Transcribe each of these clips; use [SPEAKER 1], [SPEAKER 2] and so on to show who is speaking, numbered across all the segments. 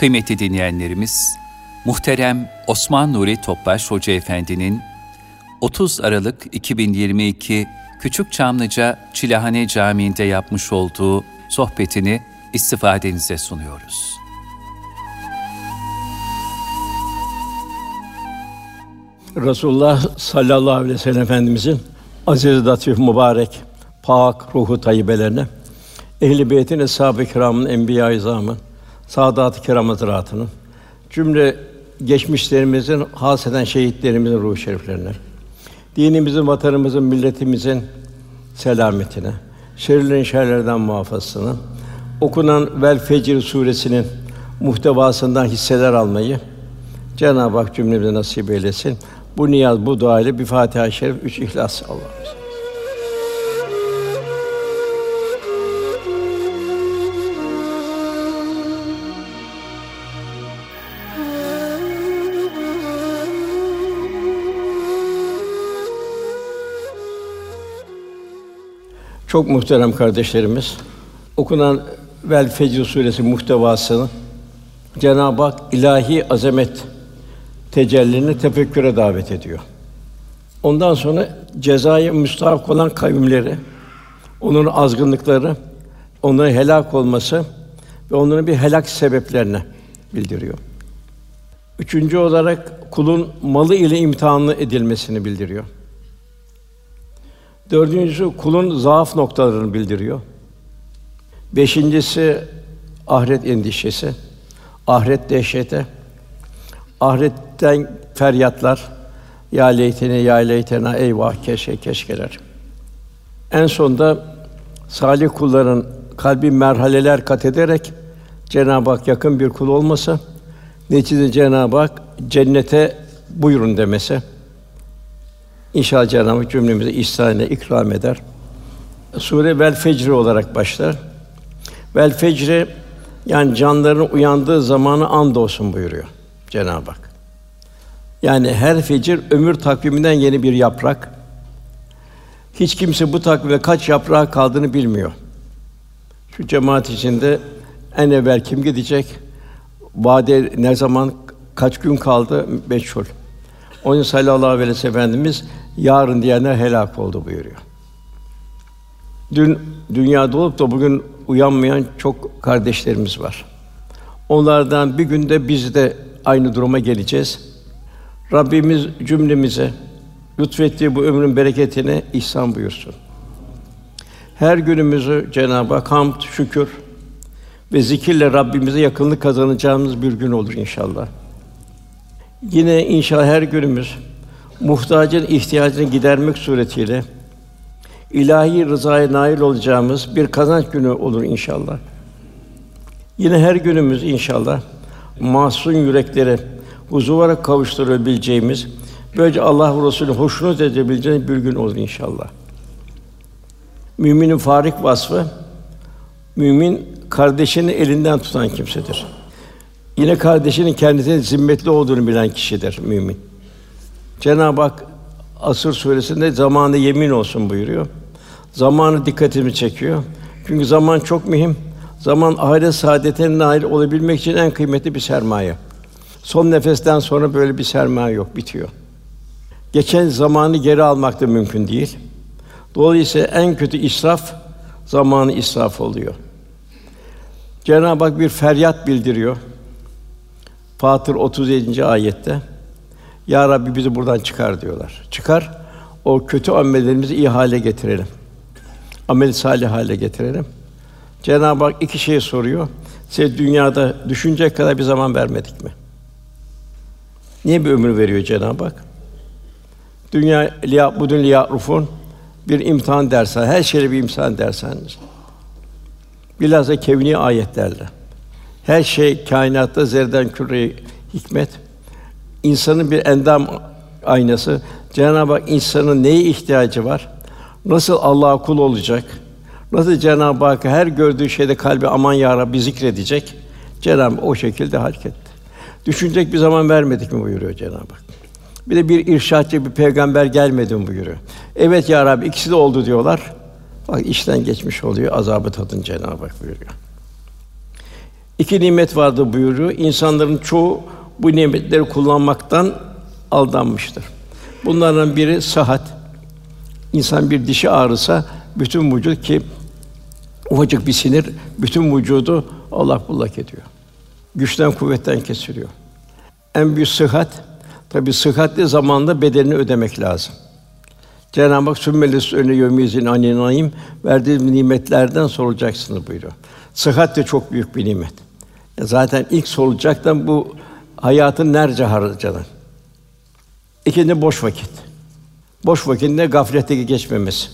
[SPEAKER 1] Kıymetli dinleyenlerimiz, muhterem Osman Nuri Topbaş Hoca Efendi'nin 30 Aralık 2022 Küçük Çamlıca Çilehane Camii'nde yapmış olduğu sohbetini istifadenize sunuyoruz.
[SPEAKER 2] Resulullah sallallahu aleyhi ve sellem Efendimizin aziz, latif, mübarek, pak ruhu tayyibelerine, ehl-i beytin, eshab-ı kiramın, enbiya-i saadat-ı kiram cümle geçmişlerimizin, haseden şehitlerimizin ruhu şeriflerine, dinimizin, vatanımızın, milletimizin selametine, şerlerin şerlerden muhafazasına, okunan Vel Fecr suresinin muhtevasından hisseler almayı Cenab-ı Hak cümlemize nasip eylesin. Bu niyaz, bu dua ile bir Fatiha-i Şerif, üç İhlas Allah'ımız. Çok muhterem kardeşlerimiz, okunan Vel Fecr suresi muhtevasını Cenab-ı Hak ilahi azamet tecellini tefekküre davet ediyor. Ondan sonra cezaya müstahak olan kavimleri, onun azgınlıkları, onların helak olması ve onların bir helak sebeplerini bildiriyor. Üçüncü olarak kulun malı ile imtihanlı edilmesini bildiriyor. Dördüncüsü kulun zaaf noktalarını bildiriyor. Beşincisi ahiret endişesi, ahiret dehşeti, ahiretten feryatlar, ya leyteni ya leytena eyvah keşke keşkeler. En sonda salih kulların kalbi merhaleler kat ederek Cenab-ı Hak yakın bir kul olmasa, neticede Cenab-ı Hak cennete buyurun demesi. İnşallah Cenab-ı Hak cümlemize ihsanıyla ikram eder. Sure Vel Fecr olarak başlar. Vel Fecr yani canların uyandığı zamanı and olsun buyuruyor Cenab-ı Hak. Yani her fecir ömür takviminden yeni bir yaprak. Hiç kimse bu takvimde kaç yaprağı kaldığını bilmiyor. Şu cemaat içinde en evvel kim gidecek? Vade ne zaman kaç gün kaldı meçhul. Onun sallallahu aleyhi ve sellem Efendimiz yarın diyenler helak oldu buyuruyor. Dün dünyada olup da bugün uyanmayan çok kardeşlerimiz var. Onlardan bir günde biz de aynı duruma geleceğiz. Rabbimiz cümlemize lütfettiği bu ömrün bereketini ihsan buyursun. Her günümüzü Cenab-ı Hak hamd, şükür ve zikirle Rabbimize yakınlık kazanacağımız bir gün olur inşallah. Yine inşallah her günümüz muhtacın ihtiyacını gidermek suretiyle ilahi rızaya nail olacağımız bir kazanç günü olur inşallah. Yine her günümüz inşallah masum yürekleri huzura kavuşturabileceğimiz, böylece Allah Resulü hoşnut edebileceğimiz bir gün olur inşallah. Müminin farik vasfı mümin kardeşini elinden tutan kimsedir. Yine kardeşinin kendisine zimmetli olduğunu bilen kişidir mümin. Cenab-ı Hak Asır suresinde zamanı yemin olsun buyuruyor. Zamanı dikkatimi çekiyor. Çünkü zaman çok mühim. Zaman ahiret saadetine nail olabilmek için en kıymetli bir sermaye. Son nefesten sonra böyle bir sermaye yok, bitiyor. Geçen zamanı geri almak da mümkün değil. Dolayısıyla en kötü israf zamanı israf oluyor. Cenab-ı Hak bir feryat bildiriyor. Fatır 37. ayette. Ya Rabbi bizi buradan çıkar diyorlar. Çıkar, o kötü amellerimizi iyi hale getirelim. Amel salih hale getirelim. Cenab-ı Hak iki şey soruyor. Size dünyada düşünecek kadar bir zaman vermedik mi? Niye bir ömür veriyor Cenab-ı Hak? Dünya liya bu dünya rufun bir imtihan dersen, her şeyle bir imtihan derseniz. Bilhassa kevni ayetlerle. Her şey kainatta zerden küre hikmet. İnsanın bir endam aynası. Cenab-ı Hak insanın neye ihtiyacı var? Nasıl Allah'a kul olacak? Nasıl Cenab-ı Hak her gördüğü şeyde kalbi aman ya Rabbi zikredecek? Cenab-ı Hak o şekilde hareket etti. Düşünecek bir zaman vermedik mi buyuruyor Cenab-ı Hak. Bir de bir irşatçı bir peygamber gelmedi mi buyuruyor. Evet ya Rabbi ikisi de oldu diyorlar. Bak işten geçmiş oluyor, azabı tadın Cenab-ı Hak buyuruyor. İki nimet vardı buyuruyor. İnsanların çoğu bu nimetleri kullanmaktan aldanmıştır. Bunlardan biri sıhhat. İnsan bir dişi ağrısa bütün vücut ki ufacık bir sinir bütün vücudu Allah bullak ediyor. Güçten kuvvetten kesiliyor. En büyük sıhhat tabi sıhhatli zamanda bedelini ödemek lazım. Cenab-ı Hak sümmelis önü yömizin aninayim verdiği nimetlerden sorulacaksınız buyuruyor. Sıhhat de çok büyük bir nimet. Zaten ilk sorulacaktan bu hayatın nerede harcadın? İkinci boş vakit. Boş vakitte gaflete geçmemesi.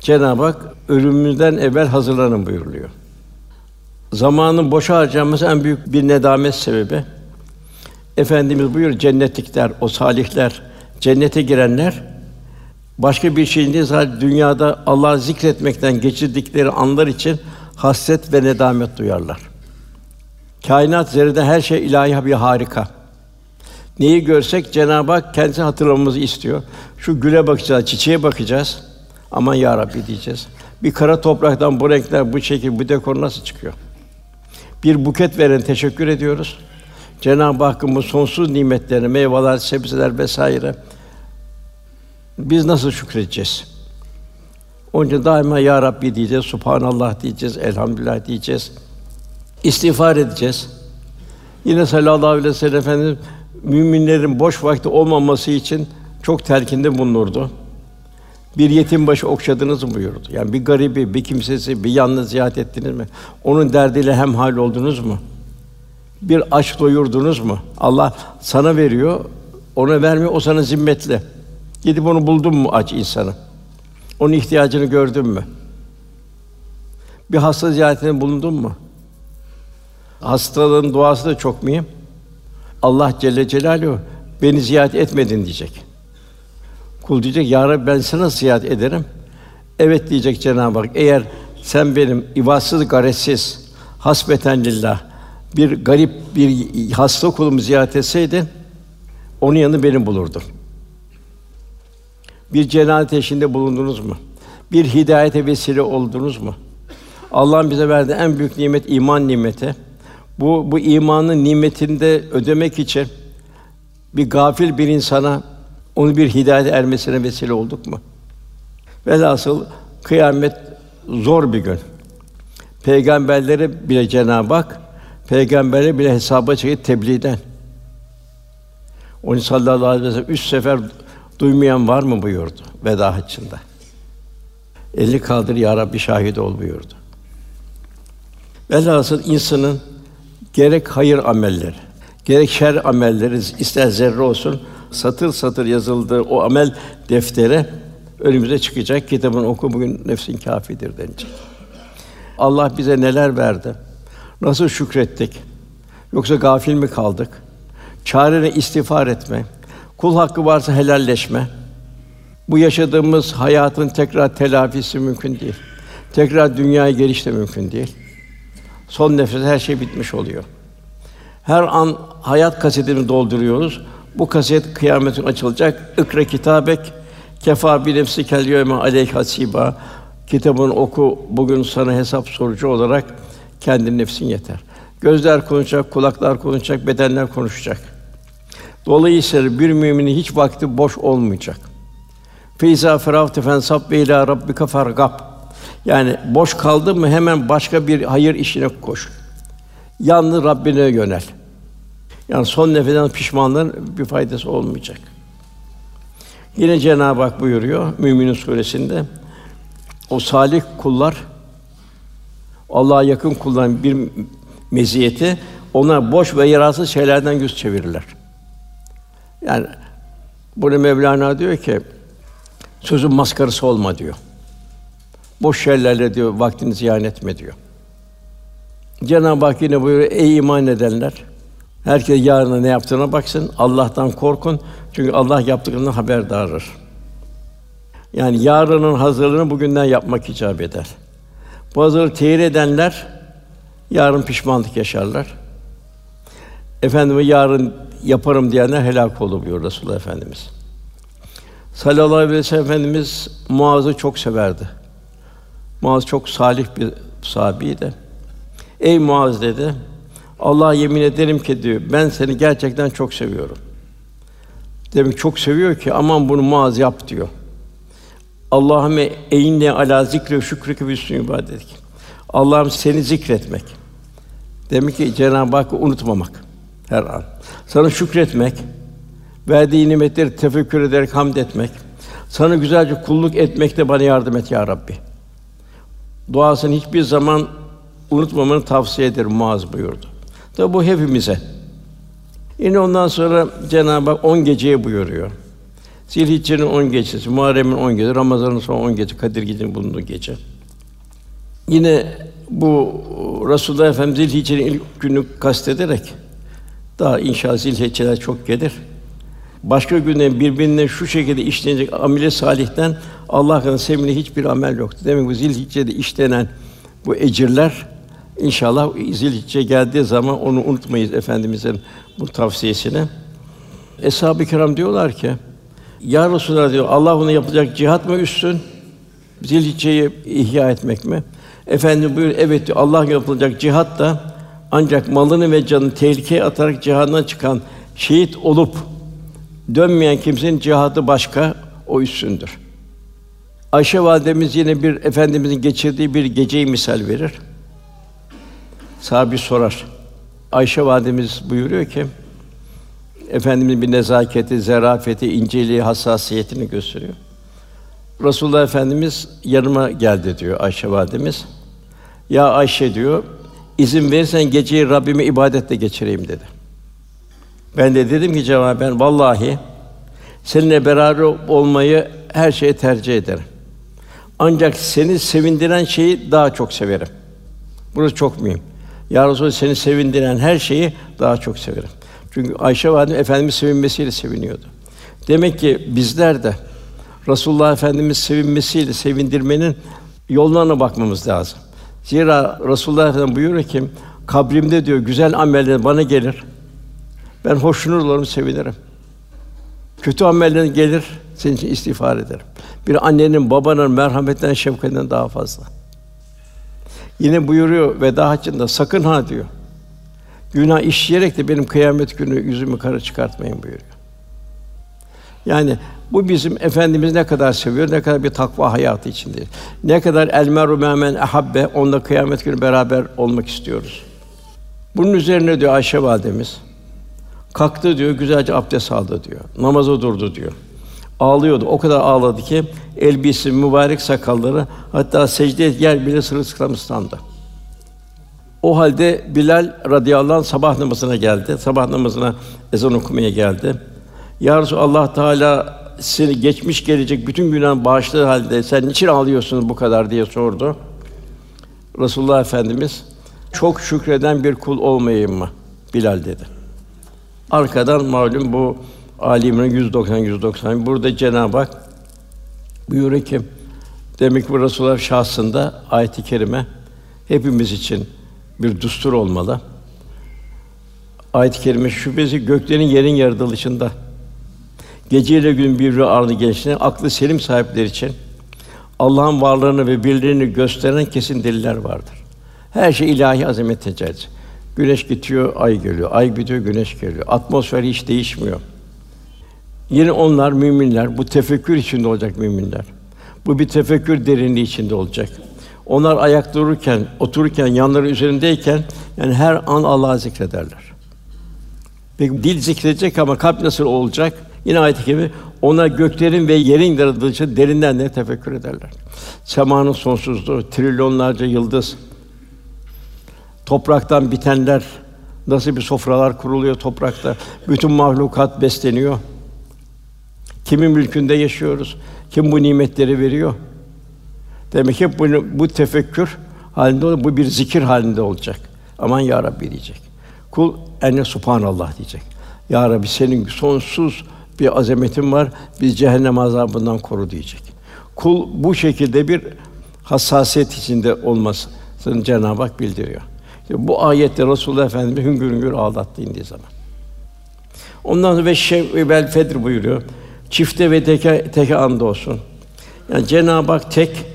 [SPEAKER 2] Cenab-ı Hak ölümümüzden evvel hazırlanın buyuruluyor. Zamanın boşa harcanması en büyük bir nedamet sebebi. Efendimiz buyuruyor cennetlikler, o salihler, cennete girenler başka bir şey değil sadece dünyada Allah'ı zikretmekten geçirdikleri anlar için hasret ve nedamet duyarlar. Kainat zerrede her şey ilahi bir harika. Neyi görsek Cenab-ı Hak kendisi hatırlamamızı istiyor. Şu güle bakacağız, çiçeğe bakacağız. Aman ya Rabbi diyeceğiz. Bir kara topraktan bu renkler, bu şekil, bu dekor nasıl çıkıyor? Bir buket veren teşekkür ediyoruz. Cenab-ı Hakk'ın bu sonsuz nimetlerine, meyveler, sebzeler vesaire biz nasıl şükredeceğiz? Onun daima ya Rabbi diyeceğiz, subhanallah diyeceğiz, elhamdülillah diyeceğiz. İstiğfar edeceğiz. Yine sallallahu aleyhi ve sellem Efendimiz müminlerin boş vakti olmaması için çok telkinde bulunurdu. Bir yetim başı okşadınız mı buyurdu. Yani bir garibi, bir kimsesi, bir yalnız ziyaret ettiniz mi? Onun derdiyle hem hal oldunuz mu? Bir aç doyurdunuz mu? Allah sana veriyor, ona vermiyor, o sana zimmetli. Gidip onu buldun mu aç insanı? Onun ihtiyacını gördün mü? Bir hasta ziyaretine bulundun mu? Hastalığın duası da çok mühim. Allah Celle Celaluhu beni ziyaret etmedin diyecek. Kul diyecek, Ya Rabbi ben sana ziyaret ederim. Evet diyecek Cenab-ı Hak. Eğer sen benim ibadsız, garetsiz, hasbeten lillah bir garip bir hasta kulumu ziyaret etseydin, onun yanında beni bulurdun. Bir cenaze eşinde bulundunuz mu? Bir hidayete vesile oldunuz mu? Allah'ın bize verdiği en büyük nimet iman nimeti. Bu bu imanın nimetini de ödemek için bir gafil bir insana onu bir hidayet ermesine vesile olduk mu? Velhasıl kıyamet zor bir gün. Peygamberlere bile Cenab-ı Hak peygamberlere bile hesaba çekip tebliğden. Onu sallallahu aleyhi ve sellem üç sefer duymayan var mı buyurdu veda haccında. Elini kaldır ya Rabbi şahit ol buyurdu. Velhasıl insanın gerek hayır amelleri, gerek şer amelleri ister zerre olsun satır satır yazıldığı o amel deftere önümüze çıkacak. Kitabın oku bugün nefsin kâfidir denecek. Allah bize neler verdi? Nasıl şükrettik? Yoksa gafil mi kaldık? Çarene istiğfar etme. Kul hakkı varsa helalleşme. Bu yaşadığımız hayatın tekrar telafisi mümkün değil. Tekrar dünyaya geliş de mümkün değil. Son nefes her şey bitmiş oluyor. Her an hayat kasetini dolduruyoruz. Bu kaset kıyametin açılacak. İkra kitabek kefa bi nefsi kel yevme aleyk hasiba. Kitabını oku. Bugün sana hesap sorucu olarak kendi nefsin yeter. Gözler konuşacak, kulaklar konuşacak, bedenler konuşacak. Dolayısıyla bir müminin hiç vakti boş olmayacak. Feyza ferahte fensab ve ila rabbika fargab. Yani boş kaldı mı hemen başka bir hayır işine koş. Yalnız Rabbine yönel. Yani son nefeden pişmanlığın bir faydası olmayacak. Yine Cenab-ı Hak buyuruyor Müminin suresinde o salih kullar Allah'a yakın kulların bir meziyeti ona boş ve yararsız şeylerden yüz çevirirler. Yani bunu Mevlana diyor ki sözün maskarası olma diyor. Boş şeylerle diyor vaktini ziyan etme diyor. Cenab-ı Hak yine buyuruyor ey iman edenler herkes yarına ne yaptığına baksın. Allah'tan korkun. Çünkü Allah yaptıklarından haberdardır. Yani yarının hazırlığını bugünden yapmak icap eder. Bu hazırlığı tehir edenler yarın pişmanlık yaşarlar. Efendime yarın yaparım diyenler helak olur buyuruyor Resulullah Efendimiz. Sallallahu aleyhi ve sellem Efendimiz Muaz'ı çok severdi. Muaz çok salih bir sahabiydi. Ey Muaz dedi. Allah yemin ederim ki diyor. Ben seni gerçekten çok seviyorum. Demek çok seviyor ki aman bunu Muaz yap diyor. Allahümme eynne ala zikri ve şükrü ve üstün ibadetik. Allah'ım seni zikretmek. Demek ki Cenab-ı Hakk'ı unutmamak her an. Sana şükretmek, verdiği nimetleri tefekkür ederek hamd etmek, sana güzelce kulluk etmekte bana yardım et ya Rabbi. Duasını hiçbir zaman unutmamanı tavsiye ederim Muaz buyurdu. Tabi bu hepimize. Yine ondan sonra Cenab-ı Hak on geceye buyuruyor. Zilhicce'nin on gecesi, Muharrem'in on gecesi, Ramazan'ın son on gece, Kadir Gecesi'nin bulunduğu gece. Yine bu Resulullah Efendimiz Zilhicce'nin ilk günü kastederek daha inşallah Zilhicce'ler çok gelir. Başka günlerin birbirine şu şekilde işlenecek amile salihten Allah'ın sevmediği hiçbir amel yoktu. Demek bu Zilhicce'de işlenen bu ecirler inşallah Zilhicce geldiği zaman onu unutmayız efendimizin bu tavsiyesini. Eshab-ı Kiram diyorlar ki ya Resulallah diyor Allah onu yapacak cihat mı üstün? Zilhicce'yi ihya etmek mi? Efendim buyur evet diyor Allah yapılacak cihat da ancak malını ve canını tehlikeye atarak cihadına çıkan şehit olup dönmeyen kimsenin cihadı başka, o üstündür. Ayşe validemiz yine bir efendimizin geçirdiği bir geceyi misal verir. Sahabi sorar. Ayşe validemiz buyuruyor ki Efendimiz bir nezaketi, zerafeti, inceliği, hassasiyetini gösteriyor. Resulullah Efendimiz yanıma geldi diyor Ayşe validemiz. Ya Ayşe diyor, izin verirsen geceyi Rabbime ibadetle geçireyim dedi. Ben de dedim ki cevaben vallahi seninle beraber olmayı her şeye tercih ederim. Ancak seni sevindiren şeyi daha çok severim. Burası çok mühim. Ya Resulallah seni sevindiren her şeyi daha çok severim. Çünkü Ayşe validemiz Efendimiz sevinmesiyle seviniyordu. Demek ki bizler de Resulullah Efendimiz sevinmesiyle sevindirmenin yollarına bakmamız lazım. Zira Resulullah Efendimiz buyuruyor ki kabrimde diyor güzel ameller bana gelir. Ben hoşnur olurum, sevinirim. Kötü amellerin gelir, senin için istiğfar ederim. Bir annenin, babanın merhametinden, şefkatinden daha fazla. Yine buyuruyor veda haccında sakın ha diyor. Günah işleyerek de benim kıyamet günü yüzümü kara çıkartmayın buyuruyor. Yani bu bizim efendimiz ne kadar seviyor, ne kadar bir takva hayatı içinde. Ne kadar el meru men ahabbe onunla kıyamet günü beraber olmak istiyoruz. Bunun üzerine diyor Ayşe validemiz kalktı diyor, güzelce abdest aldı diyor. Namaza durdu diyor. Ağlıyordu. O kadar ağladı ki elbise mübarek sakalları hatta secde yer bile sırılsıklam ıslandı. O halde Bilal radıyallahu anh sabah namazına geldi. Sabah namazına ezan okumaya geldi. Ya Allah Teala seni geçmiş gelecek bütün günah bağışladığı halde sen niçin ağlıyorsun bu kadar diye sordu. Resulullah Efendimiz çok şükreden bir kul olmayayım mı? Bilal dedi. Arkadan malum bu Ali İmran 190 190 burada Cenab-ı Hak buyuruyor ki demek ki bu Resulullah şahsında ayet-i kerime hepimiz için bir düstur olmalı. Ayet-i kerime şüphesi göklerin yerin yaratılışında gece ile gün bir ardı gençliğine aklı selim sahipleri için Allah'ın varlığını ve birliğini gösteren kesin deliller vardır. Her şey ilahi azamet tecellisi. Güneş gidiyor, ay geliyor. Ay bitiyor, güneş geliyor. Atmosfer hiç değişmiyor. Yine onlar müminler, bu tefekkür içinde olacak müminler. Bu bir tefekkür derinliği içinde olacak. Onlar ayak dururken, otururken, yanları üzerindeyken yani her an Allah'ı zikrederler. Peki dil zikredecek ama kalp nasıl olacak? Yine ayet-i kerime ona göklerin ve yerin yaratılışı derinden de tefekkür ederler. Semanın sonsuzluğu, trilyonlarca yıldız, topraktan bitenler, nasıl bir sofralar kuruluyor toprakta, bütün mahlukat besleniyor. Kimin mülkünde yaşıyoruz? Kim bu nimetleri veriyor? Demek ki bu, bu tefekkür halinde bu bir zikir halinde olacak. Aman ya Rabbi diyecek. Kul enne subhanallah diyecek. Ya Rabbi senin sonsuz bir azametin var. Biz cehennem azabından koru diyecek. Kul bu şekilde bir hassasiyet içinde olmasını Cenab-ı Hak bildiriyor. İşte bu ayette Resulullah Efendimiz hüngür hüngür ağlattı indiği zaman. Ondan sonra ve şev bel fedr buyuruyor. Çifte ve teke, teke and olsun. Yani Cenab-ı Hak tek,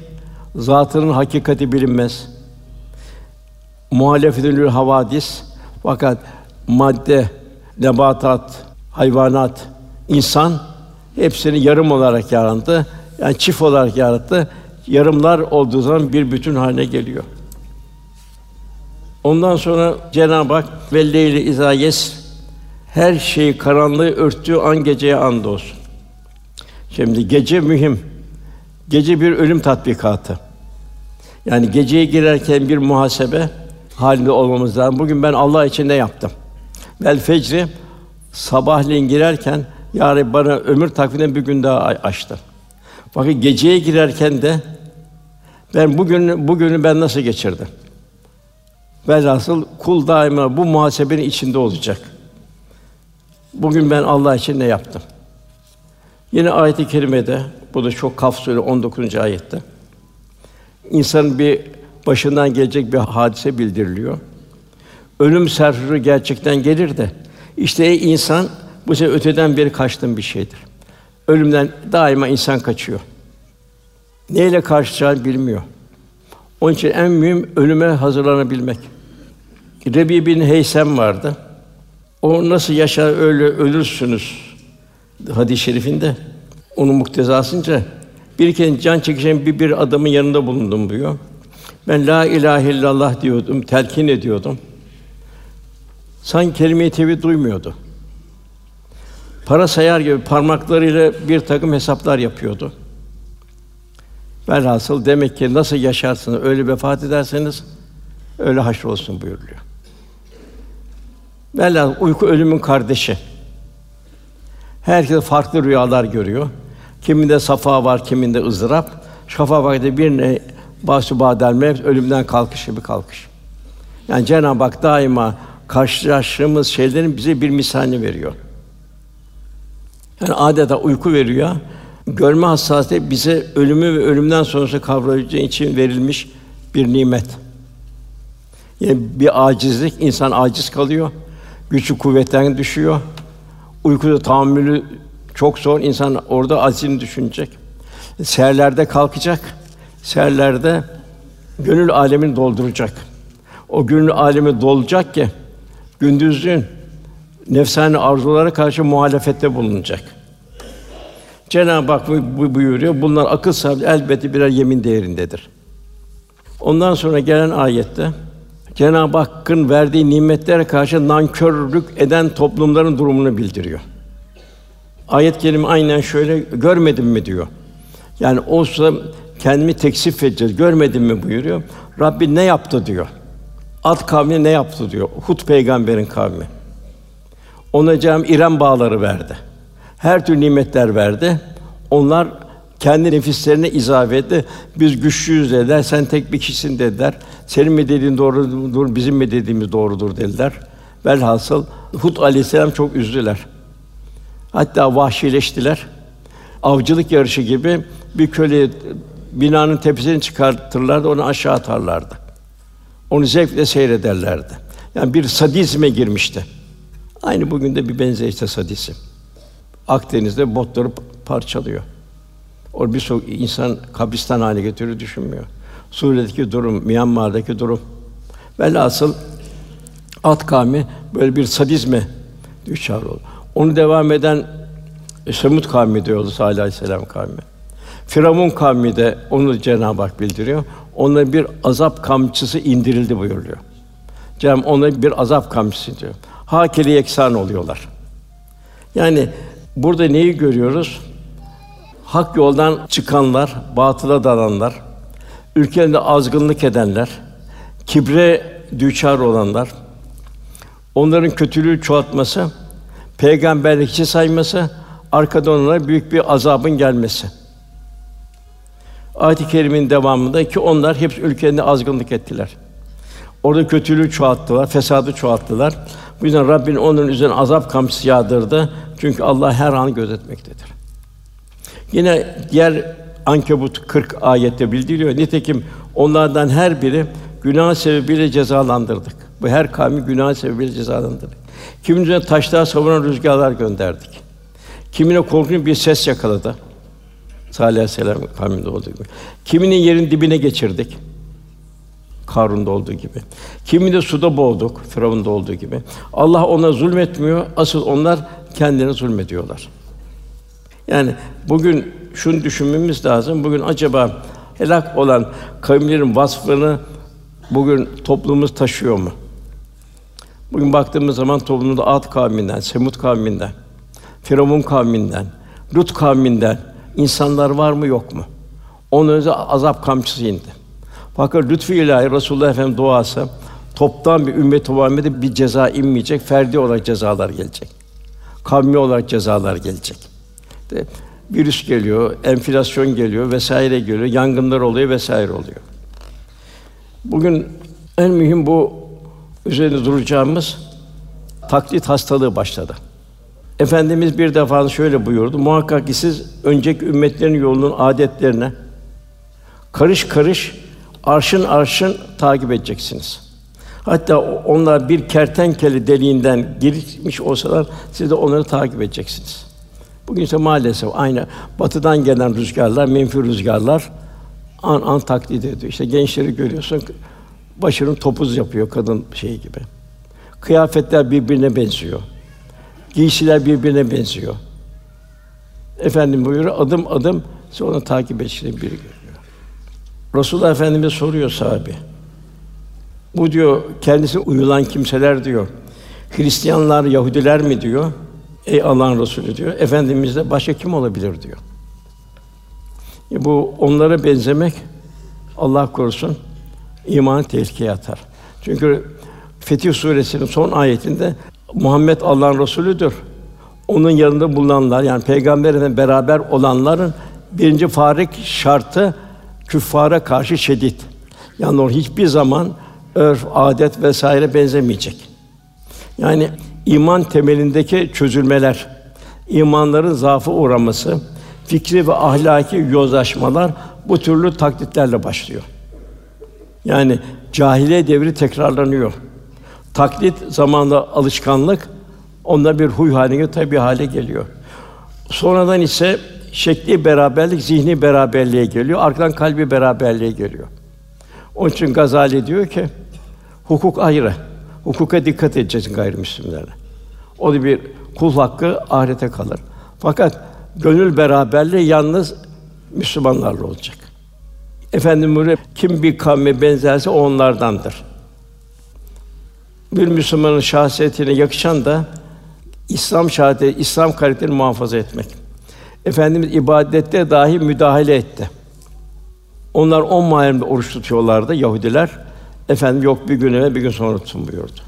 [SPEAKER 2] zatının hakikati bilinmez. muhalefetül havadis fakat madde, nebatat, hayvanat, insan hepsini yarım olarak yarattı. Yani çift olarak yarattı. Yarımlar olduğu zaman bir bütün haline geliyor. Ondan sonra Cenab-ı Hak velleyli izayes her şeyi karanlığı örttüğü an geceye andolsun. Şimdi gece mühim. Gece bir ölüm tatbikatı. Yani geceye girerken bir muhasebe halinde olmamız lazım. Bugün ben Allah için ne yaptım? Vel fecri sabahleyin girerken ya Rabbi bana ömür takvimine bir gün daha açtı. Bakın geceye girerken de ben bugün bugünü ben nasıl geçirdim? Velhasıl kul daima bu muhasebenin içinde olacak. Bugün ben Allah için ne yaptım? Yine ayet-i kerimede, bu da çok Kaf Sûre 19. ayette. İnsanın bir başından gelecek bir hadise bildiriliyor. Ölüm serhuru gerçekten gelir de işte ey insan bu sefer öteden beri kaçtığın bir şeydir. Ölümden daima insan kaçıyor. Neyle karşılayacağını bilmiyor. Onun için en mühim ölüme hazırlanabilmek. Rebi bin Heysem vardı. O nasıl yaşar öyle ölürsünüz hadis-i şerifinde onun muktezasınca bir kez can çekişen bir, bir adamın yanında bulundum diyor. Ben la ilahe illallah diyordum, telkin ediyordum. Sanki kelime-i tevhid duymuyordu. Para sayar gibi parmaklarıyla bir takım hesaplar yapıyordu. Velhasıl demek ki nasıl yaşarsınız, öyle vefat ederseniz öyle haşr olsun buyuruluyor. Velhasıl uyku ölümün kardeşi. Herkes farklı rüyalar görüyor. Kiminde safa var, kiminde ızdırap. Şafa vakti birine basu badel mevt, ölümden kalkış gibi kalkış. Yani Cenab-ı Hak daima karşılaştığımız şeylerin bize bir misalini veriyor. Yani adeta uyku veriyor. Görme hassasiyeti bize ölümü ve ölümden sonrası kavrayacağı için verilmiş bir nimet. Yani bir acizlik, insan aciz kalıyor. Gücü kuvvetten düşüyor. Uykuda tahammülü çok zor. İnsan orada azini düşünecek. Seherlerde kalkacak. Seherlerde gönül alemini dolduracak. O gönül alemi dolacak ki gündüzün nefsani arzulara karşı muhalefette bulunacak. Cenab-ı Hak bu buyuruyor. Bunlar akıl sahibi elbette birer yemin değerindedir. Ondan sonra gelen ayette Cenab-ı Hakk'ın verdiği nimetlere karşı nankörlük eden toplumların durumunu bildiriyor. Ayet-i kerime aynen şöyle görmedim mi diyor. Yani olsa kendimi teksif edeceğiz. Görmedin mi buyuruyor. Rabbi ne yaptı diyor. At kavmi ne yaptı diyor. Hud peygamberin kavmi. Ona Cenab İrem bağları verdi. Her türlü nimetler verdi. Onlar kendi nefislerine izaf etti. Biz güçlüyüz dediler. Sen tek bir kişisin dediler. Senin mi dediğin doğrudur, bizim mi dediğimiz doğrudur dediler. Velhasıl Hud aleyhisselam çok üzdüler. Hatta vahşileştiler. Avcılık yarışı gibi bir köle binanın tepesini çıkartırlardı, onu aşağı atarlardı. Onu zevkle seyrederlerdi. Yani bir sadizme girmişti. Aynı bugün de bir benzer işte sadizm. Akdeniz'de botları parçalıyor. O bir çok insan kabristan haline getiriyor düşünmüyor. Suriye'deki durum, Myanmar'daki durum. Velhasıl At kavmi böyle bir sadizme düşer oldu. Onu devam eden e, Semud kavmi diyordu Salih Aleyhisselam kavmi. Firavun kavmi de onu Cenab-ı Hak bildiriyor. Onlara bir azap kamçısı indirildi buyuruyor. Cenab-ı bir azap kamçısı diyor. Hakeli yeksan oluyorlar. Yani burada neyi görüyoruz? Hak yoldan çıkanlar, batıla dalanlar, ülkelerinde azgınlık edenler, kibre düçar olanlar, onların kötülüğü çoğaltması, peygamberlik hiçe sayması, arkadan onlara büyük bir azabın gelmesi. Ayet-i kerimenin devamında ki onlar hep ülkelerinde azgınlık ettiler. Orada kötülüğü çoğalttılar, fesadı çoğalttılar. Bu yüzden Rabbin onların üzerine azap kamçısı yağdırdı. Çünkü Allah her an gözetmektedir. Yine diğer Ankebut 40 ayette bildiriyor. Nitekim onlardan her biri günah sebebiyle cezalandırdık. Bu her kavmi günah sebebiyle cezalandırdık. Kimine taşlar savuran rüzgarlar gönderdik. Kimine korkunç bir ses yakaladı. Salih Aleyhisselam kavminde olduğu gibi. Kiminin yerin dibine geçirdik. Karun'da olduğu gibi. Kimi de suda boğduk, Firavun'da olduğu gibi. Allah ona zulmetmiyor, asıl onlar kendine zulmediyorlar. Yani bugün şunu düşünmemiz lazım. Bugün acaba helak olan kavimlerin vasfını bugün toplumumuz taşıyor mu? Bugün baktığımız zaman toplumda Ad kavminden, Semut kavminden, Firavun kavminden, Lut kavminden insanlar var mı yok mu? Onun önce azap kamçısı indi. Fakat lütfu ilahi Resulullah Efendimiz duası toptan bir ümmet Muhammed'e bir ceza inmeyecek, ferdi olarak cezalar gelecek. Kavmi olarak cezalar gelecek. De, virüs geliyor, enflasyon geliyor vesaire geliyor, yangınlar oluyor vesaire oluyor. Bugün en mühim bu üzerinde duracağımız taklit hastalığı başladı. Efendimiz bir defa şöyle buyurdu: Muhakkak ki siz önceki ümmetlerin yolunun adetlerine karış karış arşın arşın takip edeceksiniz. Hatta onlar bir kertenkele deliğinden girmiş olsalar siz de onları takip edeceksiniz. Bugün ise maalesef aynı batıdan gelen rüzgarlar, menfi rüzgarlar an an taklit ediyor. İşte gençleri görüyorsun başının topuz yapıyor kadın şey gibi. Kıyafetler birbirine benziyor. Giysiler birbirine benziyor. Efendim buyuruyor adım adım sonra takip edişini biri görüyor. Resulullah Efendimiz soruyor sahabe. Bu diyor kendisi uyulan kimseler diyor. Hristiyanlar, Yahudiler mi diyor? Ey Allah'ın Resulü diyor. Efendimiz de başka kim olabilir diyor. E bu onlara benzemek Allah korusun imanı tehlikeye atar. Çünkü Fetih Suresinin son ayetinde Muhammed Allah'ın Resulüdür. Onun yanında bulunanlar yani peygamberle beraber olanların birinci farik şartı küffara karşı şiddet. Yani o hiçbir zaman örf, adet vesaire benzemeyecek. Yani iman temelindeki çözülmeler, imanların zaafı uğraması, fikri ve ahlaki yozlaşmalar bu türlü taklitlerle başlıyor. Yani cahiliye devri tekrarlanıyor. Taklit zamanla alışkanlık, onda bir huy haline tabi hale geliyor. Sonradan ise şekli beraberlik zihni beraberliğe geliyor. Arkadan kalbi beraberliğe geliyor. Onun için Gazali diyor ki hukuk ayrı. Hukuka dikkat edeceksin gayrimüslimlere. O da bir kul hakkı ahirete kalır. Fakat gönül beraberliği yalnız Müslümanlarla olacak. Efendim buyuruyor, kim bir kavme benzerse onlardandır. Bir Müslümanın şahsiyetine yakışan da İslam şahadeti, İslam karakteri muhafaza etmek. Efendimiz ibadette dahi müdahale etti. Onlar on Muharrem'de oruç tutuyorlardı Yahudiler. Efendim yok bir gün evvel bir gün sonra tutun buyurdu.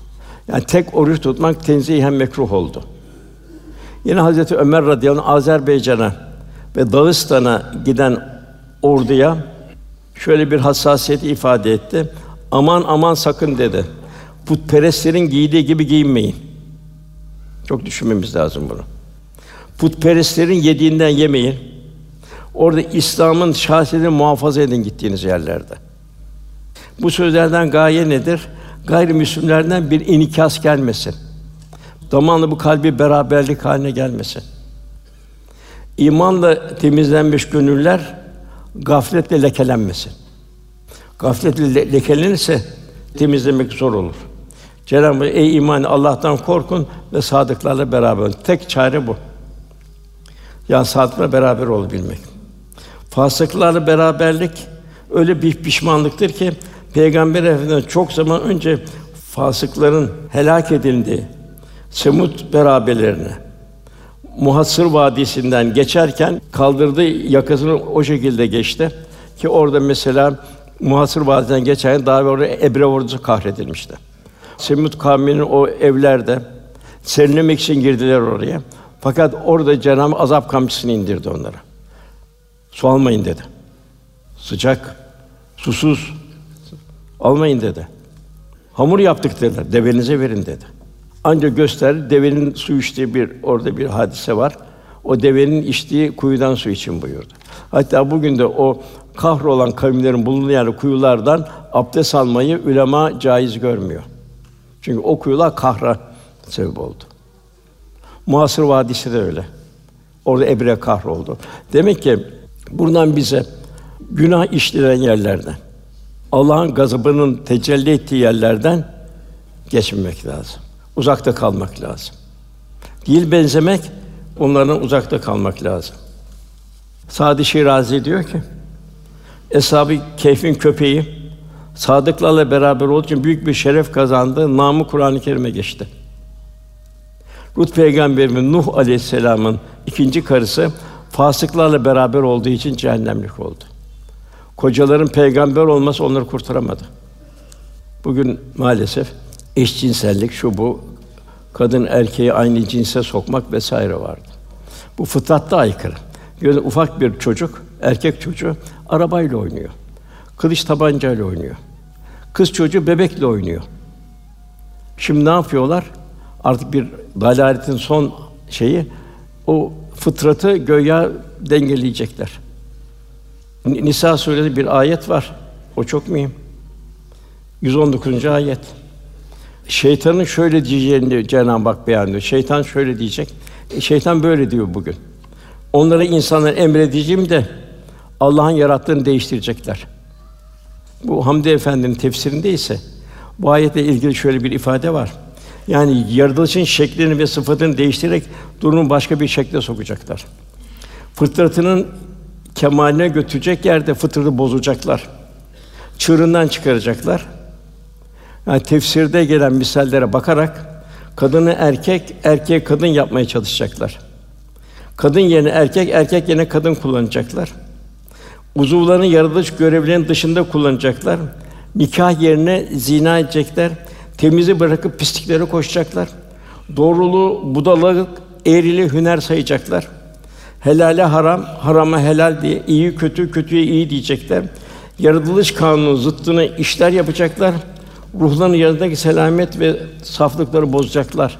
[SPEAKER 2] Yani tek oruç tutmak tenzihen mekruh oldu. Yine Hazreti Ömer radıyallahu anh Azerbaycan'a ve Dağıstan'a giden orduya şöyle bir hassasiyeti ifade etti. Aman aman sakın dedi. Putperestlerin giydiği gibi giyinmeyin. Çok düşünmemiz lazım bunu. Putperestlerin yediğinden yemeyin. Orada İslam'ın şahsiyetini muhafaza edin gittiğiniz yerlerde. Bu sözlerden gaye nedir? Gayrimüslimlerden bir inikas gelmesin. Zamanla bu kalbi beraberlik haline gelmesin. İmanla temizlenmiş gönüller gafletle lekelenmesin. Gafletle le- lekelenirse temizlemek zor olur. Cenab-ı Hak ey iman Allah'tan korkun ve sadıklarla beraber olun. Tek çare bu. Yani sadıkla beraber olabilmek. Fasıklarla beraberlik öyle bir pişmanlıktır ki Peygamber Efendimiz çok zaman önce fasıkların helak edildiği Semut beraberlerine Muhassır Vadisi'nden geçerken kaldırdığı yakasını o şekilde geçti ki orada mesela Muhassır Vadisi'nden geçerken daha orada Ebre ordusu kahredilmişti. Semut kavminin o evlerde serinlemek için girdiler oraya. Fakat orada Cenab-ı azap kamçısını indirdi onlara. Su almayın dedi. Sıcak, susuz almayın dedi. Hamur yaptık dediler. Devenize verin dedi. Ancak göster devenin su içtiği bir orada bir hadise var. O devenin içtiği kuyudan su için buyurdu. Hatta bugün de o kahrolan kavimlerin bulunduğu yani kuyulardan abdest almayı ulema caiz görmüyor. Çünkü o kuyular kahra sebep oldu. Muhasır Vadisi de öyle. Orada Ebre kahroldu. Demek ki buradan bize günah işlenen yerlerden Allah'ın gazabının tecelli ettiği yerlerden geçmemek lazım. Uzakta kalmak lazım. Değil benzemek, onlardan uzakta kalmak lazım. Sadi Şirazi diyor ki, Eshab-ı Kehf'in köpeği sadıklarla beraber olduğu için büyük bir şeref kazandı. Namı Kur'an-ı Kerim'e geçti. Lut peygamberimiz Nuh aleyhisselamın ikinci karısı fasıklarla beraber olduğu için cehennemlik oldu. Kocaların peygamber olması onları kurtaramadı. Bugün maalesef eşcinsellik şu bu kadın erkeği aynı cinse sokmak vesaire vardı. Bu fıtratta aykırı. Göz ufak bir çocuk, erkek çocuğu arabayla oynuyor. Kılıç tabancayla oynuyor. Kız çocuğu bebekle oynuyor. Şimdi ne yapıyorlar? Artık bir dalaletin son şeyi o fıtratı göya dengeleyecekler. Nisa suresi bir ayet var. O çok mühim. 119. ayet. Şeytanın şöyle diyeceğini Cenab-ı Hak beyan ediyor. Şeytan şöyle diyecek. E, şeytan böyle diyor bugün. Onlara insanlara emredeceğim de Allah'ın yarattığını değiştirecekler. Bu Hamdi Efendi'nin tefsirinde ise bu ayetle ilgili şöyle bir ifade var. Yani yaratılışın şeklini ve sıfatını değiştirerek durumu başka bir şekle sokacaklar. Fıtratının kemaline götürecek yerde fıtratı bozacaklar. Çığırından çıkaracaklar. Yani tefsirde gelen misallere bakarak kadını erkek, erkeği kadın yapmaya çalışacaklar. Kadın yerine erkek, erkek yerine kadın kullanacaklar. Uzuvların yaratılış görevlerinin dışında kullanacaklar. Nikah yerine zina edecekler. Temizi bırakıp pisliklere koşacaklar. Doğruluğu, budalık, eğrili hüner sayacaklar. Helale haram, harama helal diye iyi kötü, kötüye iyi diyecekler. Yaratılış kanunu zıttını işler yapacaklar. Ruhların yanındaki selamet ve saflıkları bozacaklar.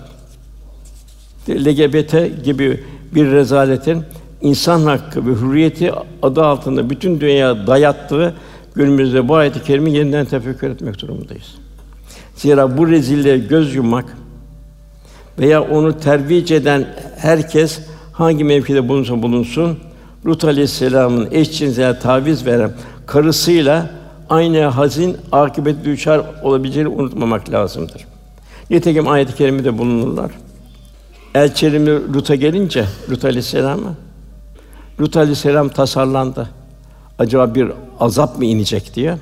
[SPEAKER 2] LGBT gibi bir rezaletin insan hakkı ve hürriyeti adı altında bütün dünya dayattığı günümüzde bu ayet-i kerime yeniden tefekkür etmek durumundayız. Zira bu rezilliğe göz yummak veya onu tervic eden herkes hangi mevkide bulunsa bulunsun Lut aleyhisselamın eşcinsel taviz veren karısıyla aynı hazin akıbet düşer olabileceğini unutmamak lazımdır. Nitekim ayet-i kerimede bulunurlar. Elçilerimi Lut'a gelince Lut aleyhisselama Lut aleyhisselam tasarlandı. Acaba bir azap mı inecek diye.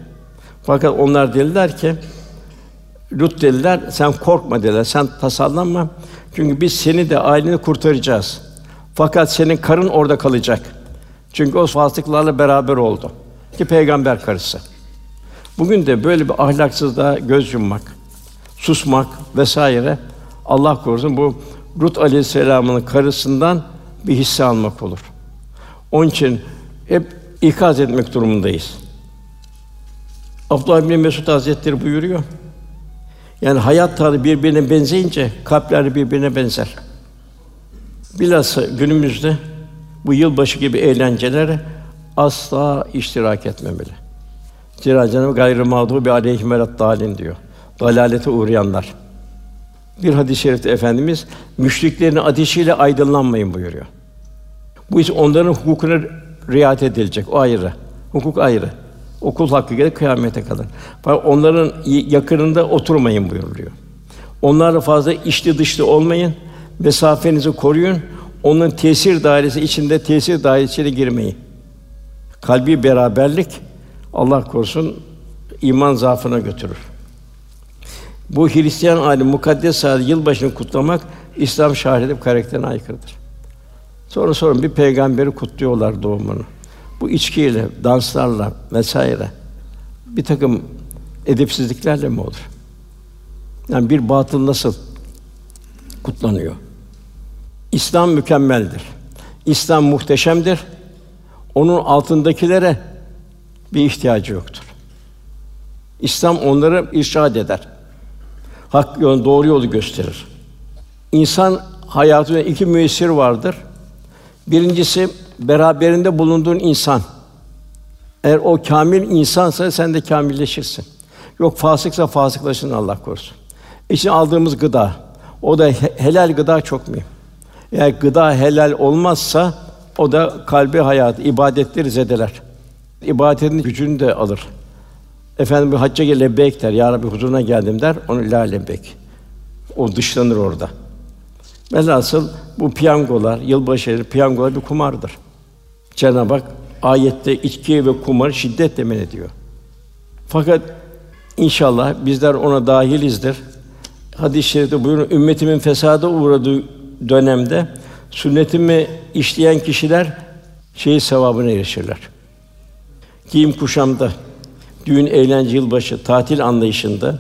[SPEAKER 2] Fakat onlar dediler ki Lut dediler, sen korkma dediler, sen tasallanma. Çünkü biz seni de aileni kurtaracağız. Fakat senin karın orada kalacak. Çünkü o fasıklarla beraber oldu. Ki peygamber karısı. Bugün de böyle bir ahlaksızlığa göz yummak, susmak vesaire Allah korusun bu Lut aleyhisselamın karısından bir hisse almak olur. Onun için hep ikaz etmek durumundayız. Abdullah bin Mesud Hazretleri buyuruyor. Yani hayat tarzı birbirine benzeyince kalpler birbirine benzer. Bilhassa günümüzde bu yılbaşı gibi eğlencelere asla iştirak etmemeli. Zira Cenab-ı gayrı mağdubi aleyhim dalin diyor. Dalalete uğrayanlar. Bir hadis-i şerifte efendimiz müşriklerin ateşiyle aydınlanmayın buyuruyor. Bu ise onların hukukuna riayet edilecek. O ayrı. Hukuk ayrı. Okul hakkı gelir kıyamete kadar. Fakat onların yakınında oturmayın buyuruluyor. Onlarla fazla içli dışlı olmayın. Mesafenizi koruyun. Onun tesir dairesi içinde tesir dairesine girmeyin. Kalbi beraberlik Allah korusun iman zaafına götürür. Bu Hristiyan alim mukaddes saat yılbaşını kutlamak İslam şahit karakterine aykırıdır. Sonra sonra bir peygamberi kutluyorlar doğumunu. Bu içkiyle, danslarla vesaire bir takım edepsizliklerle mi olur? Yani bir batıl nasıl kutlanıyor? İslam mükemmeldir. İslam muhteşemdir. Onun altındakilere bir ihtiyacı yoktur. İslam onları irşad eder. Hak yolu, doğru yolu gösterir. İnsan hayatında iki müessir vardır. Birincisi beraberinde bulunduğun insan. Eğer o kamil insansa sen de kamilleşirsin. Yok fasıksa fasıklaşın Allah korusun. İçine aldığımız gıda, o da helal gıda çok mühim. Eğer gıda helal olmazsa o da kalbi hayat, ibadetleri zedeler. İbadetin gücünü de alır. Efendim bir hacca gel lebbeyk der. Ya Rabbi huzuruna geldim der. Onu la lebbeyk. O dışlanır orada. Velhasıl bu piyangolar, yılbaşı piyangolar bir kumardır. Cenab-ı Hak ayette içki ve kumar şiddetle men ediyor. Fakat inşallah bizler ona dahilizdir. Hadis-i şerifte buyurun ümmetimin fesada uğradığı dönemde sünnetimi işleyen kişiler şey sevabına erişirler. Giyim kuşamda, düğün, eğlence, yılbaşı, tatil anlayışında,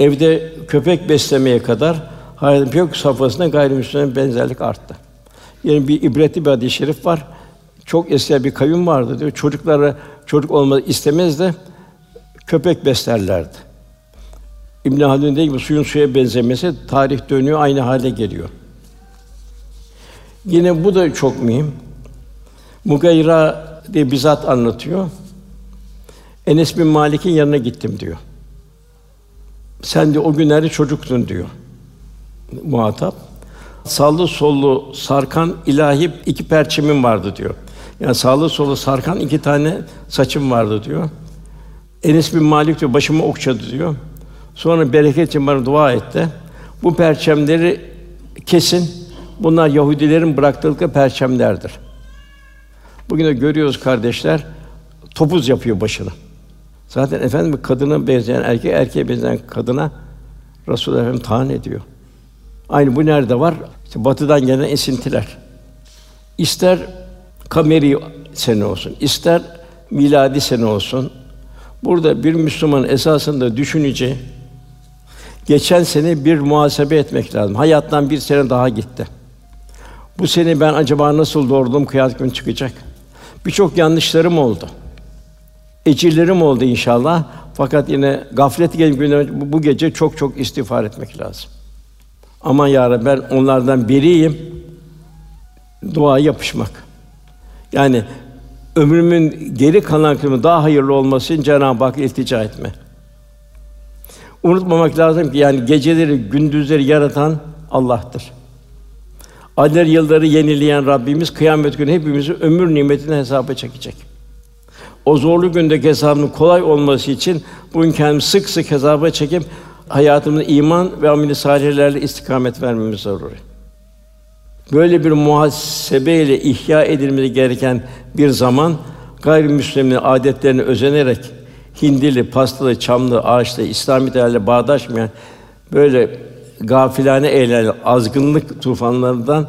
[SPEAKER 2] evde köpek beslemeye kadar hayatın yok safhasında gayrimüslimlerin benzerlik arttı. Yani bir ibretli bir hadis-i şerif var. Çok eski bir kavim vardı diyor. Çocuklara çocuk olmak istemez de köpek beslerlerdi. İbn Haldun dediği gibi suyun suya benzemesi tarih dönüyor aynı hale geliyor. Yine bu da çok mühim. Mugayra diye bizzat anlatıyor. Enes bin Malik'in yanına gittim diyor. Sen de o günlerde çocuktun diyor. Muhatap. Sağlı sollu sarkan ilahi iki perçemim vardı diyor. Yani sağlı sollu sarkan iki tane saçım vardı diyor. Enes bin Malik diyor başımı okşadı diyor. Sonra bereket için bana dua etti. Bu perçemleri kesin. Bunlar Yahudilerin bıraktıkları perçemlerdir. Bugün de görüyoruz kardeşler topuz yapıyor başını. Zaten efendim kadına benzeyen erkek erkeğe benzeyen kadına Resulullah Efendimiz tahan ediyor. Aynı bu nerede var? İşte batıdan gelen esintiler. İster kameri sene olsun, ister miladi sene olsun. Burada bir Müslüman esasında düşüneceği geçen sene bir muhasebe etmek lazım. Hayattan bir sene daha gitti. Bu sene ben acaba nasıl doğrudum kıyamet günü çıkacak. Birçok yanlışlarım oldu. Ecirlerim oldu inşallah. Fakat yine gaflet gelip bu gece çok çok istiğfar etmek lazım. Aman ya Rabbi ben onlardan biriyim. Dua yapışmak. Yani ömrümün geri kalan kısmı daha hayırlı olması için Cenab-ı Hakk'a iltica etme. Unutmamak lazım ki yani geceleri, gündüzleri yaratan Allah'tır. Aylar yılları yenileyen Rabbimiz kıyamet günü hepimizi ömür nimetine hesaba çekecek. O zorlu günde hesabının kolay olması için bugün kendimizi sık sık hesaba çekip hayatımızda iman ve ameli salihlerle istikamet vermemiz zaruri. Böyle bir muhasebeyle ihya edilmesi gereken bir zaman gayrimüslimlerin adetlerine özenerek hindili, pastalı, çamlı, ağaçlı, İslami değerle bağdaşmayan böyle gafilane eğlenen azgınlık tufanlarından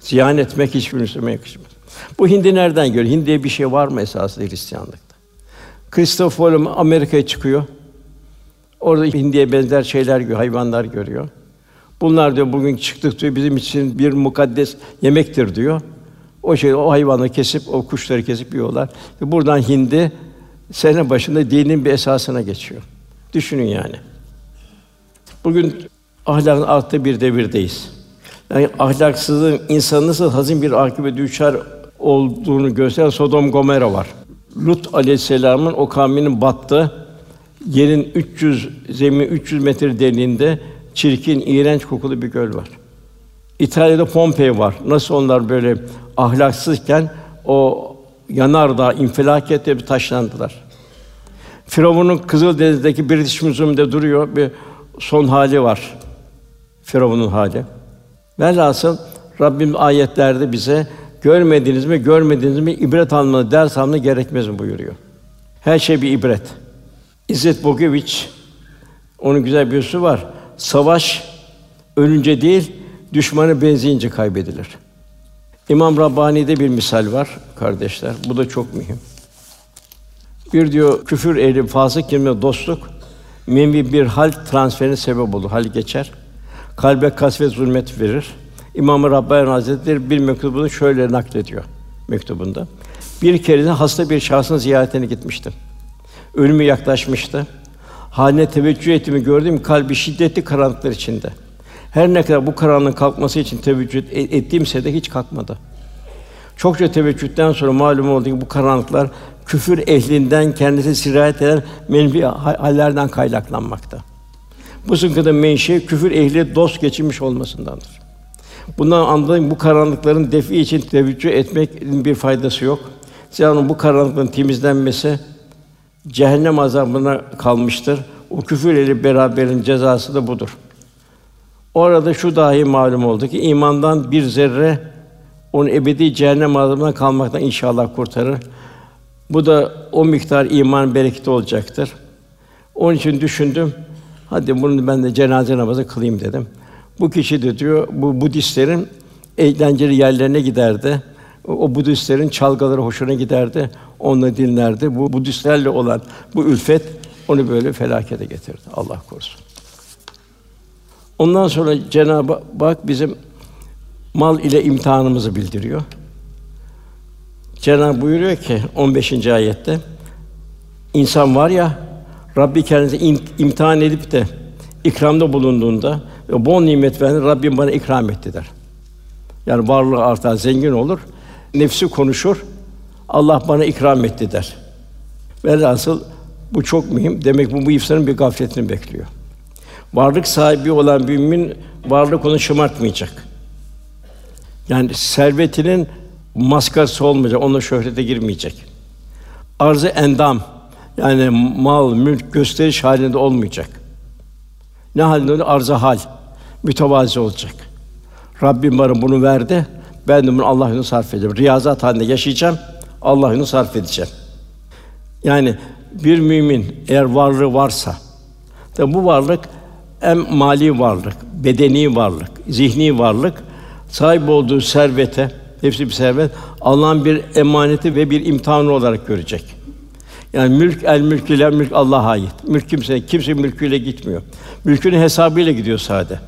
[SPEAKER 2] ziyan etmek hiçbir Müslümana yakışmaz. Bu hindi nereden geliyor? Hindi diye bir şey var mı esasında Hristiyanlıkta? Christopher Amerika'ya çıkıyor. Orada hindiye benzer şeyler görüyor, hayvanlar görüyor. Bunlar diyor bugün çıktık diyor bizim için bir mukaddes yemektir diyor. O şey o hayvanı kesip o kuşları kesip yiyorlar. Ve buradan hindi sene başında dinin bir esasına geçiyor. Düşünün yani. Bugün ahlakın arttığı bir devirdeyiz. Yani ahlaksızlığın insan nasıl hazin bir akıbe düşer olduğunu gösteren Sodom Gomera var. Lut aleyhisselamın o kavminin battı. Yerin 300 zemin 300 metre derinliğinde çirkin, iğrenç kokulu bir göl var. İtalya'da Pompei var. Nasıl onlar böyle ahlaksızken o yanardağ infilak etti bir taşlandılar. Firavun'un Kızıldeniz'deki British Museum'da duruyor bir son hali var. Firavun'un hali. Velhasıl Rabbim ayetlerde bize görmediniz mi, görmediniz mi ibret almanı, ders almanı gerekmez mi buyuruyor. Her şey bir ibret. İzzet Bogoviç onun güzel bir sözü var. Savaş ölünce değil, düşmanı benzeyince kaybedilir. İmam Rabbani'de bir misal var kardeşler. Bu da çok mühim. Bir diyor küfür ehli fasık kimle dostluk menvi bir hal transferine sebep olur. Hal geçer. Kalbe kasvet zulmet verir. İmam-ı Rabbani Hazretleri bir mektubunu şöyle naklediyor mektubunda. Bir kere hasta bir şahsın ziyaretine gitmiştim. Ölümü yaklaşmıştı. Haline teveccüh ettiğimi gördüm, kalbi şiddetli karanlıklar içinde. Her ne kadar bu karanlığın kalkması için teveccüh ettiğimse de hiç kalkmadı. Çokça teveccühten sonra malum oldu ki bu karanlıklar küfür ehlinden kendisi sirayet eden menfi hallerden kaynaklanmakta. Bu sıkıntının menşei küfür ehli dost geçirmiş olmasındandır. Bundan anladığım bu karanlıkların defi için teveccüh etmek bir faydası yok. Zira bu karanlıkların temizlenmesi cehennem azabına kalmıştır. O küfür eli beraberin cezası da budur. Orada şu dahi malum oldu ki imandan bir zerre onu ebedi cehennem azabına kalmaktan inşallah kurtarır. Bu da o miktar iman bereketi olacaktır. Onun için düşündüm. Hadi bunu ben de cenaze namazı kılayım dedim. Bu kişi de diyor bu Budistlerin eğlenceli yerlerine giderdi. O Budistlerin çalgıları hoşuna giderdi. Onunla dinlerdi. Bu Budistlerle olan bu ülfet onu böyle felakete getirdi. Allah korusun. Ondan sonra Cenab-ı Hak bizim mal ile imtihanımızı bildiriyor. Cenab-ı buyuruyor ki 15. ayette insan var ya Rabbi kendisi imtihan edip de ikramda bulunduğunda ve bol nimet veren Rabbim bana ikram etti der. Yani varlığı artar, zengin olur. Nefsi konuşur. Allah bana ikram etti der. Velhasıl bu çok mühim. Demek bu bu insanın bir gafletini bekliyor. Varlık sahibi olan bir mümin varlık onu şımartmayacak. Yani servetinin maskarası olmayacak, ona şöhrete girmeyecek. Arzı endam yani mal, mülk gösteriş halinde olmayacak. Ne halinde öyle arzı hal mütevazi olacak. Rabbim bana bunu verdi. Ben de bunu Allah yolunda sarf edeceğim. Riyazat halinde yaşayacağım. Allah yolunda sarf edeceğim. Yani bir mümin eğer varlığı varsa, tabi bu varlık hem mali varlık, bedeni varlık, zihni varlık, sahip olduğu servete, hepsi bir servet, Allah'ın bir emaneti ve bir imtihanı olarak görecek. Yani mülk el mülk mülk Allah'a ait. Mülk kimse kimse mülküyle gitmiyor. Mülkünün hesabıyla gidiyor sade.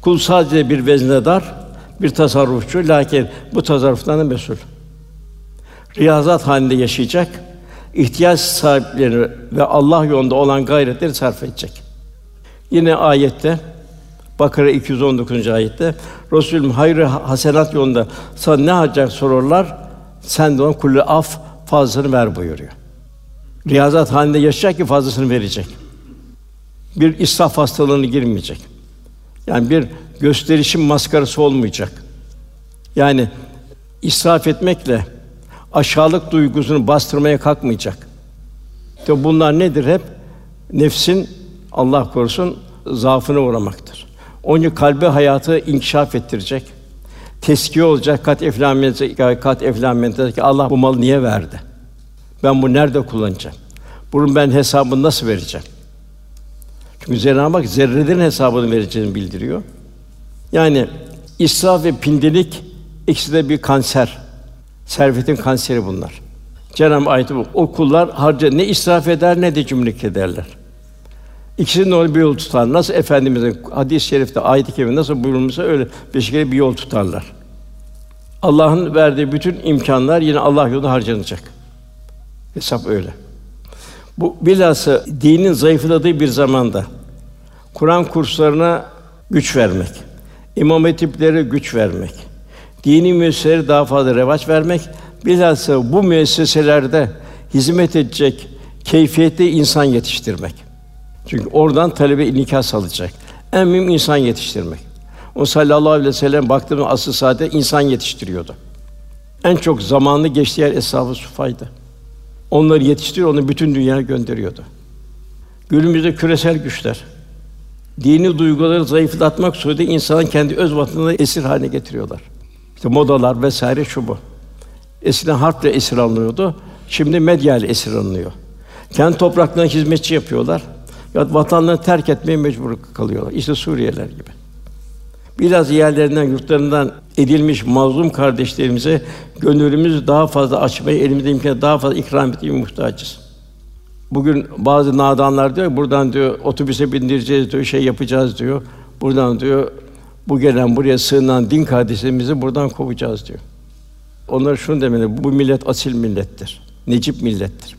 [SPEAKER 2] Kul sadece bir veznedar, bir tasarrufçu lakin bu tasarruftan da mesul. Riyazat halinde yaşayacak, ihtiyaç sahipleri ve Allah yolunda olan gayretleri sarf edecek. Yine ayette Bakara 219. ayette Resulüm hayrı hasenat yolunda sana ne harcayacak sorarlar. Sen de ona kullu af fazlasını ver buyuruyor. Riyazat halinde yaşayacak ki fazlasını verecek. Bir israf hastalığına girmeyecek. Yani bir gösterişin maskarası olmayacak. Yani israf etmekle aşağılık duygusunu bastırmaya kalkmayacak. İşte bunlar nedir hep? Nefsin Allah korusun zaafına uğramaktır. Onun kalbi hayatı inkişaf ettirecek. Teskiye olacak kat eflamen kat eflamen Allah bu malı niye verdi? Ben bu nerede kullanacağım? Bunun ben hesabını nasıl vereceğim? Çünkü Cenab-ı Hak zerrelerin hesabını vereceğini bildiriyor. Yani israf ve pindilik ikisi de bir kanser. Servetin kanseri bunlar. Cenab-ı ayeti bu. O kullar harca ne israf eder ne de cimrilik ederler. İkisinin onu bir yol tutar. Nasıl efendimizin hadis-i şerifte ayet-i kerime nasıl buyurulmuşsa öyle bir şekilde bir yol tutarlar. Allah'ın verdiği bütün imkanlar yine Allah yolunda harcanacak. Hesap öyle. Bu bilhassa dinin zayıfladığı bir zamanda Kur'an kurslarına güç vermek, imam hatiplere güç vermek, dini müesseselere daha fazla revaç vermek, bilhassa bu müesseselerde hizmet edecek keyfiyetli insan yetiştirmek. Çünkü oradan talebe inikas alacak. En mühim insan yetiştirmek. O sallallahu aleyhi ve sellem baktığımız asıl saate insan yetiştiriyordu. En çok zamanını geçtiği yer eshab-ı sufaydı. Onları yetiştiriyor, onu bütün dünyaya gönderiyordu. Günümüzde küresel güçler dini duyguları zayıflatmak suretiyle insanın kendi öz vatanını esir haline getiriyorlar. İşte modalar vesaire şu bu. Eskiden harple esir alınıyordu. Şimdi medya ile esir alınıyor. Kendi topraklarına hizmetçi yapıyorlar. Ya vatanlarını terk etmeye mecbur kalıyorlar. İşte Suriyeliler gibi. Biraz yerlerinden, yurtlarından edilmiş mazlum kardeşlerimize gönlümüzü daha fazla açmayı, elimizde imkan daha fazla ikram etmeye muhtacız. Bugün bazı nadanlar diyor, buradan diyor otobüse bindireceğiz diyor, şey yapacağız diyor. Buradan diyor bu gelen buraya sığınan din kardeşlerimizi buradan kovacağız diyor. Onlar şunu demeli, bu millet asil millettir. Necip millettir.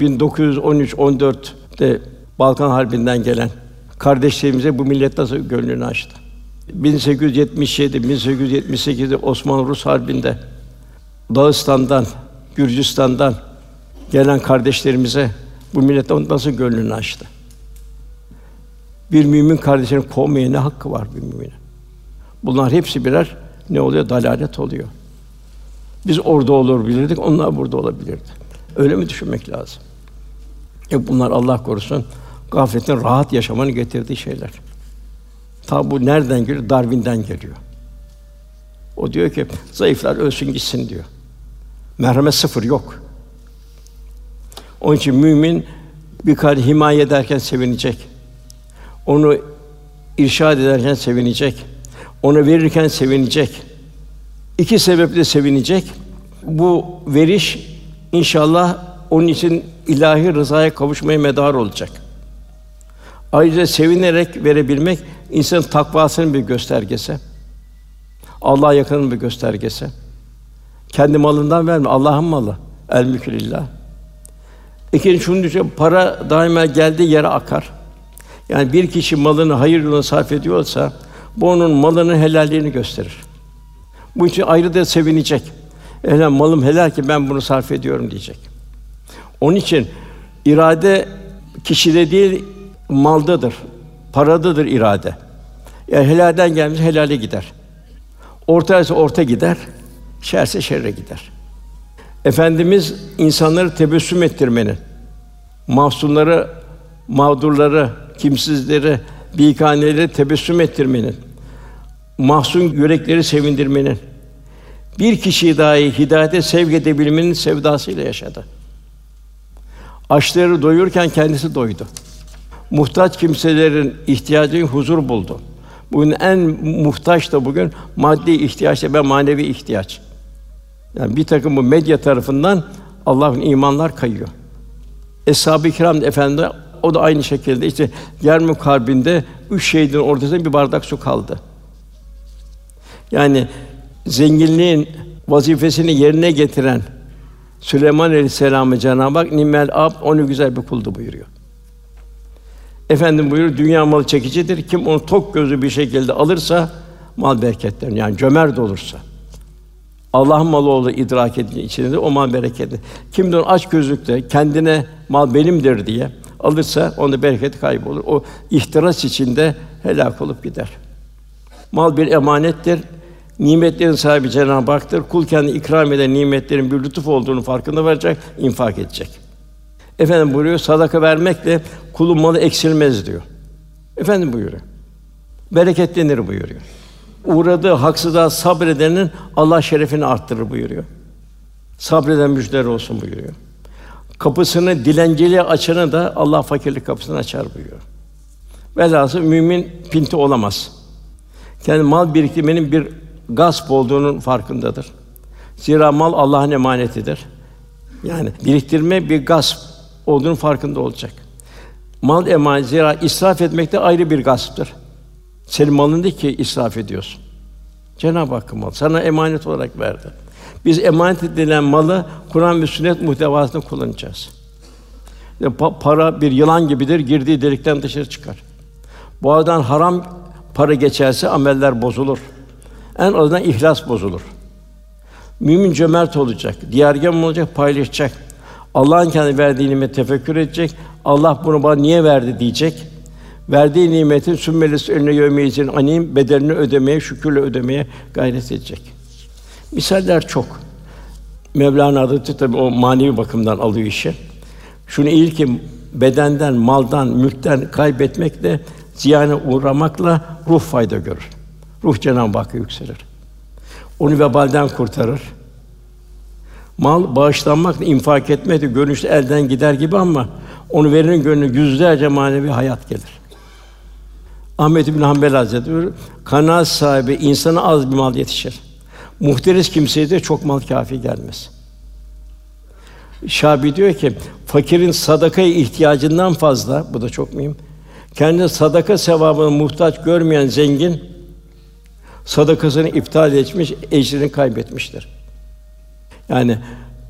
[SPEAKER 2] 1913-14'te Balkan Harbi'nden gelen kardeşlerimize bu millet nasıl gönlünü açtı. 1877, 1878'de Osmanlı-Rus Harbi'nde Dağıstan'dan, Gürcistan'dan gelen kardeşlerimize bu millet nasıl gönlünü açtı. Bir mümin kardeşini kovmaya ne hakkı var bir müminin? Bunlar hepsi birer ne oluyor? Dalalet oluyor. Biz orada olur bilirdik, onlar burada olabilirdi. Öyle mi düşünmek lazım? E bunlar Allah korusun gafletin rahat yaşamanı getirdiği şeyler. Ta bu nereden geliyor? Darwin'den geliyor. O diyor ki zayıflar ölsün gitsin diyor. Merhamet sıfır yok. Onun için mümin bir kari himaye ederken sevinecek. Onu irşad ederken sevinecek. Ona verirken sevinecek. İki sebeple sevinecek. Bu veriş inşallah onun için ilahi rızaya kavuşmaya medar olacak. Ayrıca sevinerek verebilmek insanın takvasının bir göstergesi. Allah'a yakının bir göstergesi. Kendi malından verme, Allah'ın malı. El mülkü İkinci şunu düşün, para daima geldiği yere akar. Yani bir kişi malını hayır yoluna sarf ediyorsa, bu onun malının helalliğini gösterir. Bu için ayrı da sevinecek. Helal malım helal ki ben bunu sarf ediyorum diyecek. Onun için irade kişide değil maldadır. Paradadır irade. Yani helalden gelmiş helale gider. Ortaysa orta gider, şerse şerre gider. Efendimiz insanları tebessüm ettirmenin, mahzunları, mağdurları, kimsizleri, bikaneleri tebessüm ettirmenin, mahzun yürekleri sevindirmenin, bir kişiyi dahi hidayete sevk edebilmenin sevdasıyla yaşadı. Açları doyurken kendisi doydu. Muhtaç kimselerin ihtiyacı huzur buldu. Bugün en muhtaç da bugün maddi ihtiyaç ve manevi ihtiyaç. Yani bir takım bu medya tarafından Allah'ın imanlar kayıyor. Eshab-ı Kiram efendi o da aynı şekilde işte Yermük Harbi'nde üç şehidin ortasında bir bardak su kaldı. Yani zenginliğin vazifesini yerine getiren Süleyman Aleyhisselam'ı Cenab-ı Hak nimmel ab onu güzel bir kuldu buyuruyor. Efendim buyuruyor dünya malı çekicidir. Kim onu tok gözü bir şekilde alırsa mal bereketler yani cömert olursa. Allah'ın malı olduğu idrak edince içinde o mal bereketli. Kim de aç gözlükle kendine mal benimdir diye alırsa onda bereket kaybolur. O ihtiras içinde helak olup gider. Mal bir emanettir. Nimetlerin sahibi Cenab-ı Hak'tır. Kul kendi ikram eden nimetlerin bir lütuf olduğunu farkında varacak, infak edecek. Efendim buyuruyor, sadaka vermekle kulun malı eksilmez diyor. Efendim buyuruyor. Bereketlenir buyuruyor. Uğradığı haksızlığa sabredenin Allah şerefini arttırır buyuruyor. Sabreden müjdeler olsun buyuruyor. Kapısını dilenciliğe açanı da Allah fakirlik kapısını açar buyuruyor. Velhasıl mümin pinti olamaz. Kendi mal biriktirmenin bir gasp olduğunun farkındadır. Zira mal Allah'ın emanetidir. Yani biriktirme bir gasp olduğunun farkında olacak. Mal emanet zira israf etmek de ayrı bir gasptır. Senin malın değil ki israf ediyorsun. Cenab-ı Hakk'ın malı sana emanet olarak verdi. Biz emanet edilen malı Kur'an ve sünnet muhtevasında kullanacağız. Yani pa- para bir yılan gibidir, girdiği delikten dışarı çıkar. Bu aradan haram para geçerse ameller bozulur. En azından ihlas bozulur. Mümin cömert olacak, diğergen olacak, paylaşacak. Allah'ın kendi verdiği nimeti tefekkür edecek. Allah bunu bana niye verdi diyecek. Verdiği nimetin sümmelis önüne yövmeyizin anim bedelini ödemeye, şükürle ödemeye gayret edecek. Misaller çok. Mevlana Hazretleri tabi o manevi bakımdan alıyor işi. Şunu iyi ki bedenden, maldan, mülkten kaybetmekle ziyana uğramakla ruh fayda görür. Ruh Cenab-ı Hakk'a yükselir. Onu vebalden kurtarır. Mal bağışlanmakla infak etmedi görünüşte elden gider gibi ama onu verenin gönlüne yüzlerce manevi hayat gelir. Ahmed bin Hanbel Hazretleri kanaat sahibi insana az bir mal yetişir. Muhteris kimseye de çok mal kafi gelmez. Şabi diyor ki fakirin sadakaya ihtiyacından fazla bu da çok mühim. Kendi sadaka sevabına muhtaç görmeyen zengin sadakasını iptal etmiş, ecrini kaybetmiştir. Yani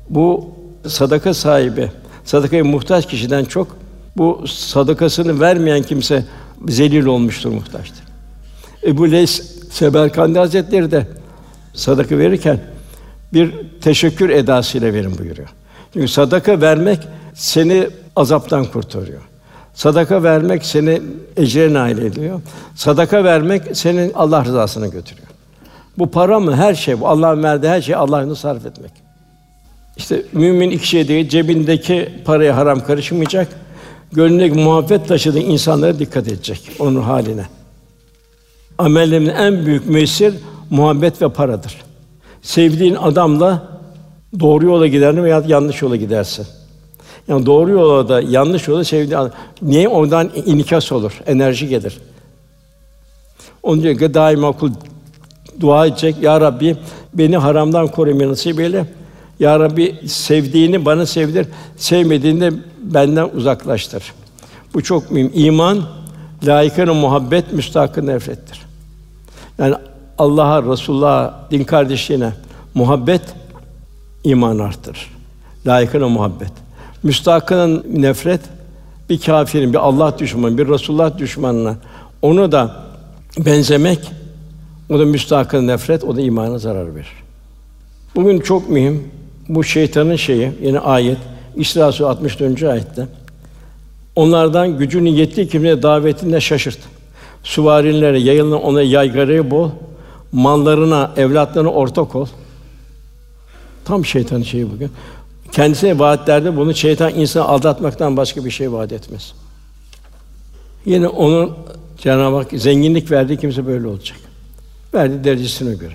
[SPEAKER 2] bu sadaka sahibi, sadakaya muhtaç kişiden çok bu sadakasını vermeyen kimse zelil olmuştur, muhtaçtır. Ebu Leys Seberkandi Hazretleri de sadaka verirken bir teşekkür edasıyla verin buyuruyor. Çünkü sadaka vermek seni azaptan kurtarıyor. Sadaka vermek seni ecre nail ediyor. Sadaka vermek senin Allah rızasına götürüyor. Bu para mı? Her şey bu. Allah'ın verdiği her şey Allah'ını sarf etmek. İşte mümin iki şey değil, cebindeki paraya haram karışmayacak, gönlündeki muhabbet taşıdığı insanlara dikkat edecek, onun haline. Amellerimin en büyük müessir muhabbet ve paradır. Sevdiğin adamla doğru yola gider veya yanlış yola gidersin. Yani doğru yola da yanlış yola sevdiğin adam. Niye oradan inikas olur, enerji gelir. Onun için daima kul dua edecek. Ya Rabbi beni haramdan korumayı nasip eyle. Ya Rabbi sevdiğini bana sevdir, sevmediğini de benden uzaklaştır. Bu çok mühim. İman layıkına muhabbet, müstahakı nefrettir. Yani Allah'a, Resulullah'a, din kardeşliğine muhabbet iman arttırır. Layıkına muhabbet. Müstahakının nefret bir kafirin, bir Allah düşmanı, bir Resulullah düşmanına onu da benzemek o da müstahakın nefret, o da imana zarar verir. Bugün çok mühim bu şeytanın şeyi, yine ayet İsra Suresi 64. ayette onlardan gücünün yettiği kimseye davetinde şaşırt. Süvarilere yayılan ona yaygarayı bol, mallarına, evlatlarına ortak ol. Tam şeytanın şeyi bugün. Kendisine vaatlerde bunu şeytan insanı aldatmaktan başka bir şey vaat etmez. Yine onun Cenab-ı Hak zenginlik verdiği kimse böyle olacak. Verdi derecesine göre.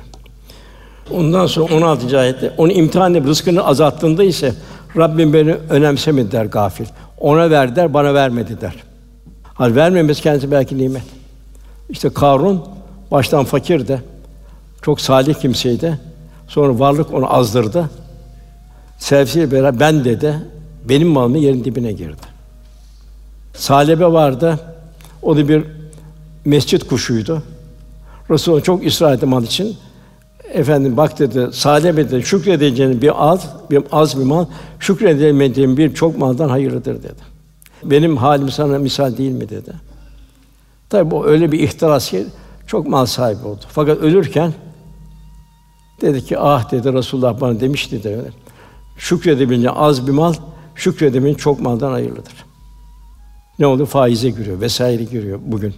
[SPEAKER 2] Ondan sonra 16. ayette onu imtihan edip rızkını azalttığında ise Rabbim beni önemsemedi der gafil. Ona ver der, bana vermedi der. Hal vermemesi kendisi belki nimet. İşte Karun baştan fakir de çok salih kimseydi. Sonra varlık onu azdırdı. Sevsiyle beraber ben dedi, benim malımı yerin dibine girdi. Salebe vardı. O da bir mescit kuşuydu. Resul çok ısrar etti mal için. Efendim bak dedi, Salebe dedi, şükredeceğin bir az, bir az bir mal, şükredemediğin bir çok maldan hayırlıdır dedi. Benim halim sana misal değil mi dedi. Tabi bu öyle bir ihtiras ki çok mal sahibi oldu. Fakat ölürken dedi ki ah dedi Resulullah bana demişti de şükredebilince az bir mal, şükredebilince çok maldan hayırlıdır. Ne oldu? Faize giriyor, vesaire giriyor bugün.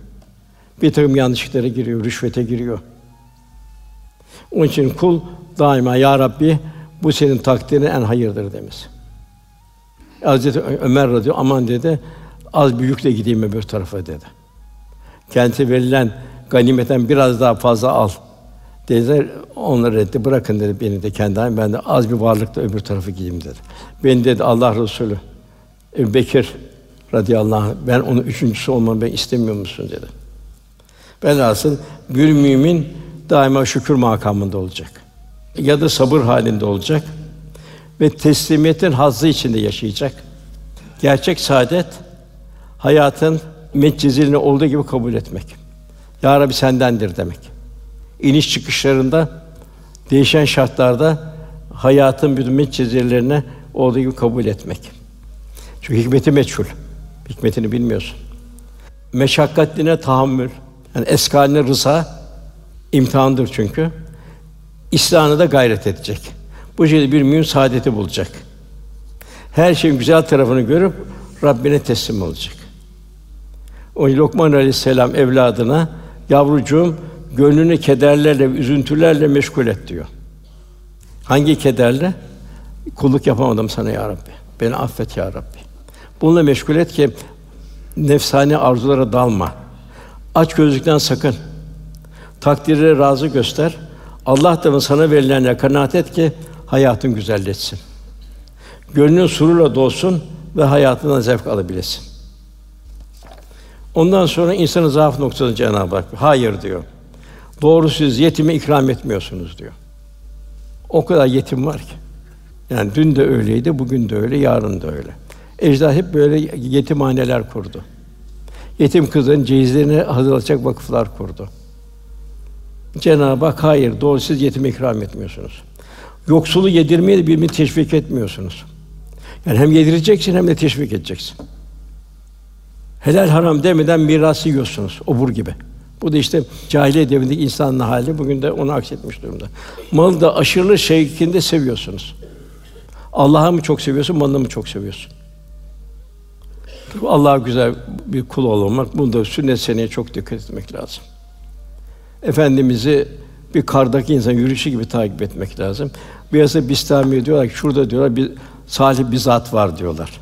[SPEAKER 2] Bir takım yanlışlıklara giriyor, rüşvete giriyor. Onun için kul daima ya Rabbi bu senin takdirin en hayırdır demiş. Hazreti Ömer radıyallahu aman dedi az büyükle gideyim öbür tarafa dedi. Kendisi verilen ganimetten biraz daha fazla al. Dediler, onları etti, bırakın dedi beni de kendi halim, ben de az bir varlıkla öbür tarafa gideyim dedi. Ben dedi Allah Resulü, Ebu Bekir radıyallahu anh, ben onun üçüncüsü olmamı ben istemiyor musun dedi. Velhasıl bir mümin daima şükür makamında olacak. Ya da sabır halinde olacak ve teslimiyetin hazzı içinde yaşayacak. Gerçek saadet hayatın metcizilini olduğu gibi kabul etmek. Ya Rabbi sendendir demek. İniş çıkışlarında değişen şartlarda hayatın bütün metcizirlerini olduğu gibi kabul etmek. Çünkü hikmeti meçhul. Hikmetini bilmiyorsun. Meşakkatine tahammül, yani eskaline rıza imtihandır çünkü. İslam'ı da gayret edecek. Bu şekilde bir mümin saadeti bulacak. Her şeyin güzel tarafını görüp Rabbine teslim olacak. O Lokman Aleyhisselam evladına yavrucuğum gönlünü kederlerle, üzüntülerle meşgul et diyor. Hangi kederle? Kulluk yapamadım sana ya Rabbi. Beni affet ya Rabbi. Bununla meşgul et ki nefsani arzulara dalma. Aç gözlükten sakın. Takdire razı göster. Allah da sana verilenle kanaat et ki hayatın güzelleşsin. Gönlün sururla dolsun ve hayatından zevk alabilesin. Ondan sonra insanın zaaf noktasını Cenab-ı Hak hayır diyor. Doğru siz yetime ikram etmiyorsunuz diyor. O kadar yetim var ki. Yani dün de öyleydi, bugün de öyle, yarın da öyle. Ecdad hep böyle yetimhaneler kurdu. Yetim kızların cehizlerini hazırlayacak vakıflar kurdu. Cenab-ı Hak hayır, doğru siz yetim ikram etmiyorsunuz. Yoksulu yedirmeye de birbirini teşvik etmiyorsunuz. Yani hem yedireceksin hem de teşvik edeceksin. Helal haram demeden mirası yiyorsunuz obur gibi. Bu da işte cahiliye devrindeki insanın hali bugün de onu aksetmiş durumda. Malı da aşırı şeklinde seviyorsunuz. Allah'ı mı çok seviyorsun, malını mı çok seviyorsun? Allah'a güzel bir kul olmak, bunda sünnet seneye çok dikkat etmek lazım. Efendimizi bir kardaki insan yürüyüşü gibi takip etmek lazım. Biraz Bistami diyorlar ki şurada diyorlar bir salih bir zat var diyorlar.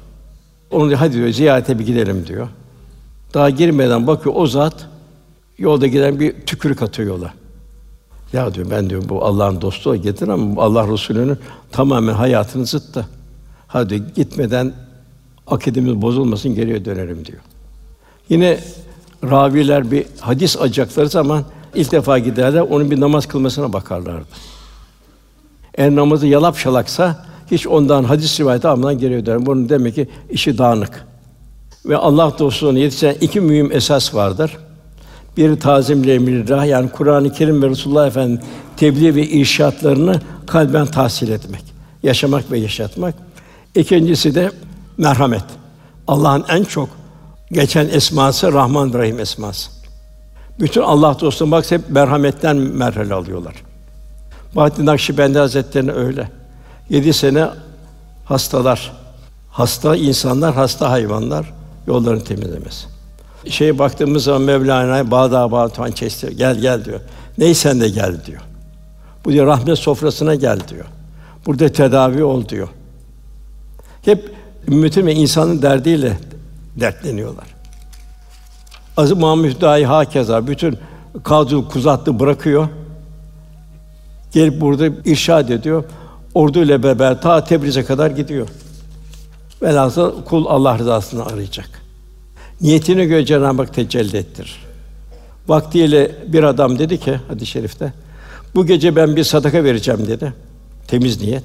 [SPEAKER 2] Onu diyor, hadi diyor ziyarete bir gidelim diyor. Daha girmeden bakıyor o zat yolda giden bir tükürük atıyor yola. Ya diyor ben diyor bu Allah'ın dostu getir ama Allah Resulü'nün tamamen hayatının zıttı. Hadi gitmeden akidemiz bozulmasın geriye dönerim diyor. Yine raviler bir hadis acakları zaman ilk defa giderler onun bir namaz kılmasına bakarlardı. Eğer namazı yalap şalaksa hiç ondan hadis rivayeti almadan geriye döner. Bunun demek ki işi dağınık. Ve Allah dostluğuna yetişen iki mühim esas vardır. Bir tazim emrillah yani Kur'an-ı Kerim ve Resulullah Efendimiz tebliğ ve irşatlarını kalben tahsil etmek, yaşamak ve yaşatmak. İkincisi de merhamet. Allah'ın en çok geçen esması Rahman Rahim esması. Bütün Allah dostları bak hep merhametten merhale alıyorlar. Bahattin Nakşibendi Hazretleri'ne öyle. Yedi sene hastalar, hasta insanlar, hasta hayvanlar yollarını temizlemesi. Şeye baktığımız zaman Mevlana Bağda Bağtuan Çesti gel gel diyor. Neysen de gel diyor. Bu diyor rahmet sofrasına gel diyor. Burada tedavi ol diyor. Hep ümmetin ve insanın derdiyle dertleniyorlar. Aziz Mahmud dahi hakeza bütün kadro kuzatlı bırakıyor. Gelip burada irşad ediyor. Ordu ile beraber ta Tebriz'e kadar gidiyor. Velhasıl kul Allah rızasını arayacak. Niyetine göre Cenab-ı Hak tecelli ettir. Vaktiyle bir adam dedi ki hadis-i şerifte bu gece ben bir sadaka vereceğim dedi. Temiz niyet.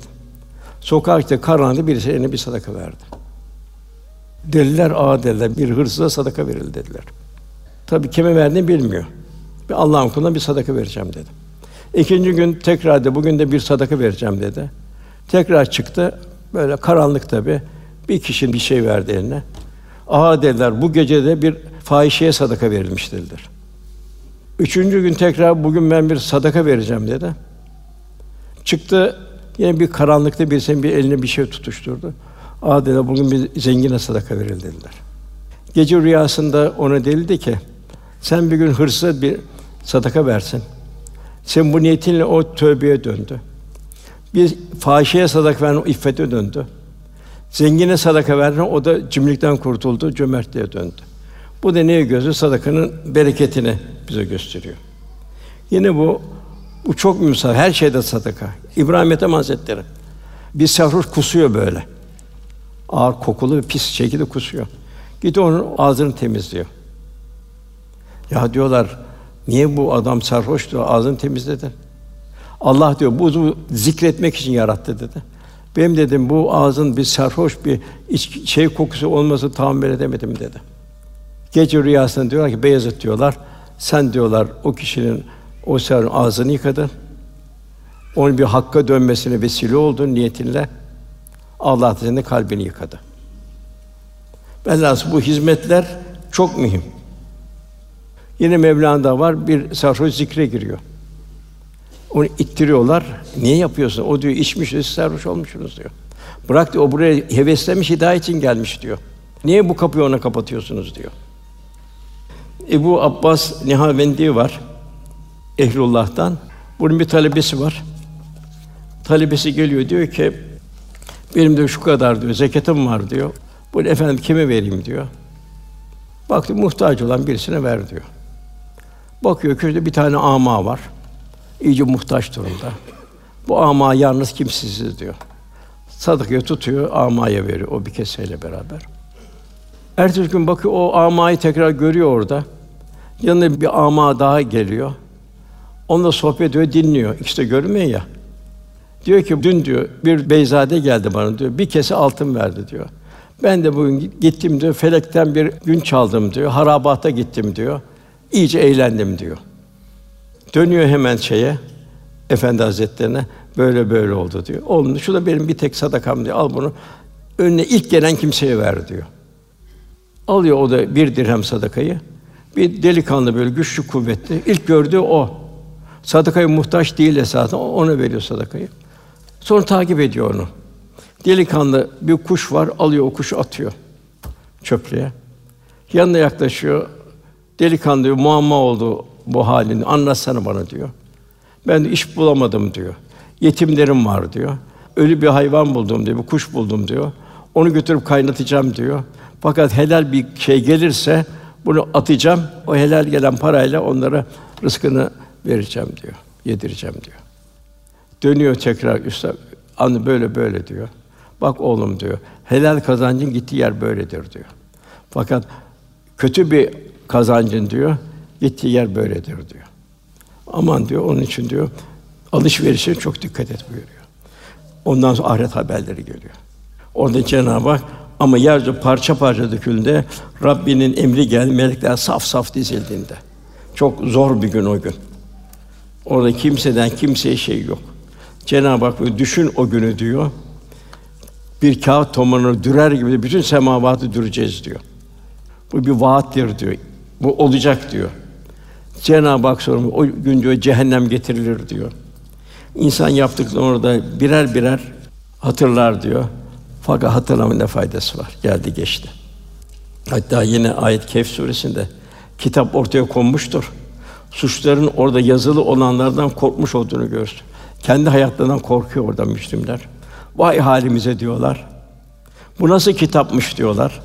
[SPEAKER 2] Sokakta karanlıkta birisi eline bir sadaka verdi. Deliler ağa dediler, bir hırsıza sadaka verildi dediler. Tabii kime verdiğini bilmiyor. Bir Allah'ın kuluna bir sadaka vereceğim dedi. İkinci gün tekrar de bugün de bir sadaka vereceğim dedi. Tekrar çıktı. Böyle karanlık tabi. Bir kişinin bir şey verdi eline. Aha dediler bu gece de bir fahişeye sadaka verilmiş dediler. Üçüncü gün tekrar bugün ben bir sadaka vereceğim dedi. Çıktı yine bir karanlıkta bir senin bir eline bir şey tutuşturdu. Aa dediler bugün bir zengine sadaka verildi dediler. Gece rüyasında ona denildi ki sen bir gün hırsıza bir sadaka versin. Sen bu niyetinle o tövbeye döndü. Bir fahişeye sadaka veren o iffete döndü. Zengine sadaka veren o da cimrilikten kurtuldu, cömertliğe döndü. Bu da neye gözü sadakanın bereketini bize gösteriyor. Yine bu bu çok müsal. Her şeyde sadaka. İbrahim Ethem Hazretleri bir sarhoş kusuyor böyle. Ağır kokulu pis şekilde kusuyor. Git onun ağzını temizliyor. Ya diyorlar Niye bu adam sarhoştu, ağzını temizledi? Allah diyor bu zikretmek için yarattı dedi. Benim dedim bu ağzın bir sarhoş bir iç, şey kokusu olması tahammül edemedim dedi. Gece rüyasında diyorlar ki Beyazıt diyorlar. Sen diyorlar o kişinin o sarhoşun ağzını yıkadı. Onun bir hakka dönmesine vesile oldu niyetinle. Allah senin kalbini yıkadı. Velhâsıl bu hizmetler çok mühim. Yine Mevlana'da var bir sarhoş zikre giriyor. Onu ittiriyorlar. Niye yapıyorsun? O diyor içmiş, siz sarhoş olmuşsunuz diyor. Bırak diyor, o buraya heveslemiş, hidayet için gelmiş diyor. Niye bu kapıyı ona kapatıyorsunuz diyor. Ebu Abbas Nihavendi var. Ehlullah'tan. Bunun bir talebesi var. Talebesi geliyor diyor ki benim de şu kadar diyor zekatım var diyor. Bunu efendim kime vereyim diyor. Baktı muhtaç olan birisine ver diyor. Bakıyor köyde bir tane ama var. İyice muhtaç durumda. Bu ama yalnız kimsesiz diyor. Sadakayı tutuyor, amaya veriyor o bir keseyle beraber. Ertesi gün bakıyor o amayı tekrar görüyor orada. Yanına bir ama daha geliyor. Onunla sohbet ediyor, dinliyor. İkisi de görmüyor ya. Diyor ki dün diyor bir beyzade geldi bana diyor. Bir kese altın verdi diyor. Ben de bugün gittim diyor. Felekten bir gün çaldım diyor. Harabata gittim diyor. İyice eğlendim diyor. Dönüyor hemen şeye, Efendi Hazretlerine böyle böyle oldu diyor. Oğlum şu da benim bir tek sadakam diyor. Al bunu. Önüne ilk gelen kimseye ver diyor. Alıyor o da bir dirhem sadakayı. Bir delikanlı böyle güçlü kuvvetli. İlk gördüğü o. Sadakaya muhtaç değil esasen. Ona veriyor sadakayı. Sonra takip ediyor onu. Delikanlı bir kuş var, alıyor o kuşu atıyor çöplüğe. Yanına yaklaşıyor. Delikanlı diyor, muamma oldu bu halini, anlatsana bana diyor. Ben de iş bulamadım diyor. Yetimlerim var diyor. Ölü bir hayvan buldum diyor, bir kuş buldum diyor. Onu götürüp kaynatacağım diyor. Fakat helal bir şey gelirse bunu atacağım. O helal gelen parayla onlara rızkını vereceğim diyor. Yedireceğim diyor. Dönüyor tekrar üstad. Anı böyle böyle diyor. Bak oğlum diyor. Helal kazancın gittiği yer böyledir diyor. Fakat kötü bir kazancın diyor gittiği yer böyledir diyor. Aman diyor onun için diyor alışverişe çok dikkat et buyuruyor. Ondan sonra ahiret haberleri geliyor. Orada Cenab-ı Hak ama yeryüzü parça parça döküldüğünde Rabbinin emri geldi, melekler saf saf dizildiğinde. Çok zor bir gün o gün. Orada kimseden kimseye şey yok. Cenab-ı Hak düşün o günü diyor. Bir kağıt tomarını dürer gibi bütün semavatı düreceğiz diyor. Bu bir vaattir diyor. Bu olacak diyor. Cenab-ı Hak sorumu o gün diyor cehennem getirilir diyor. İnsan yaptıklarını orada birer birer hatırlar diyor. Fakat hatırlamanın ne faydası var? Geldi geçti. Hatta yine ayet Kehf suresinde kitap ortaya konmuştur. Suçların orada yazılı olanlardan korkmuş olduğunu görsün. Kendi hayatlarından korkuyor orada Müslümanlar. Vay halimize diyorlar. Bu nasıl kitapmış diyorlar.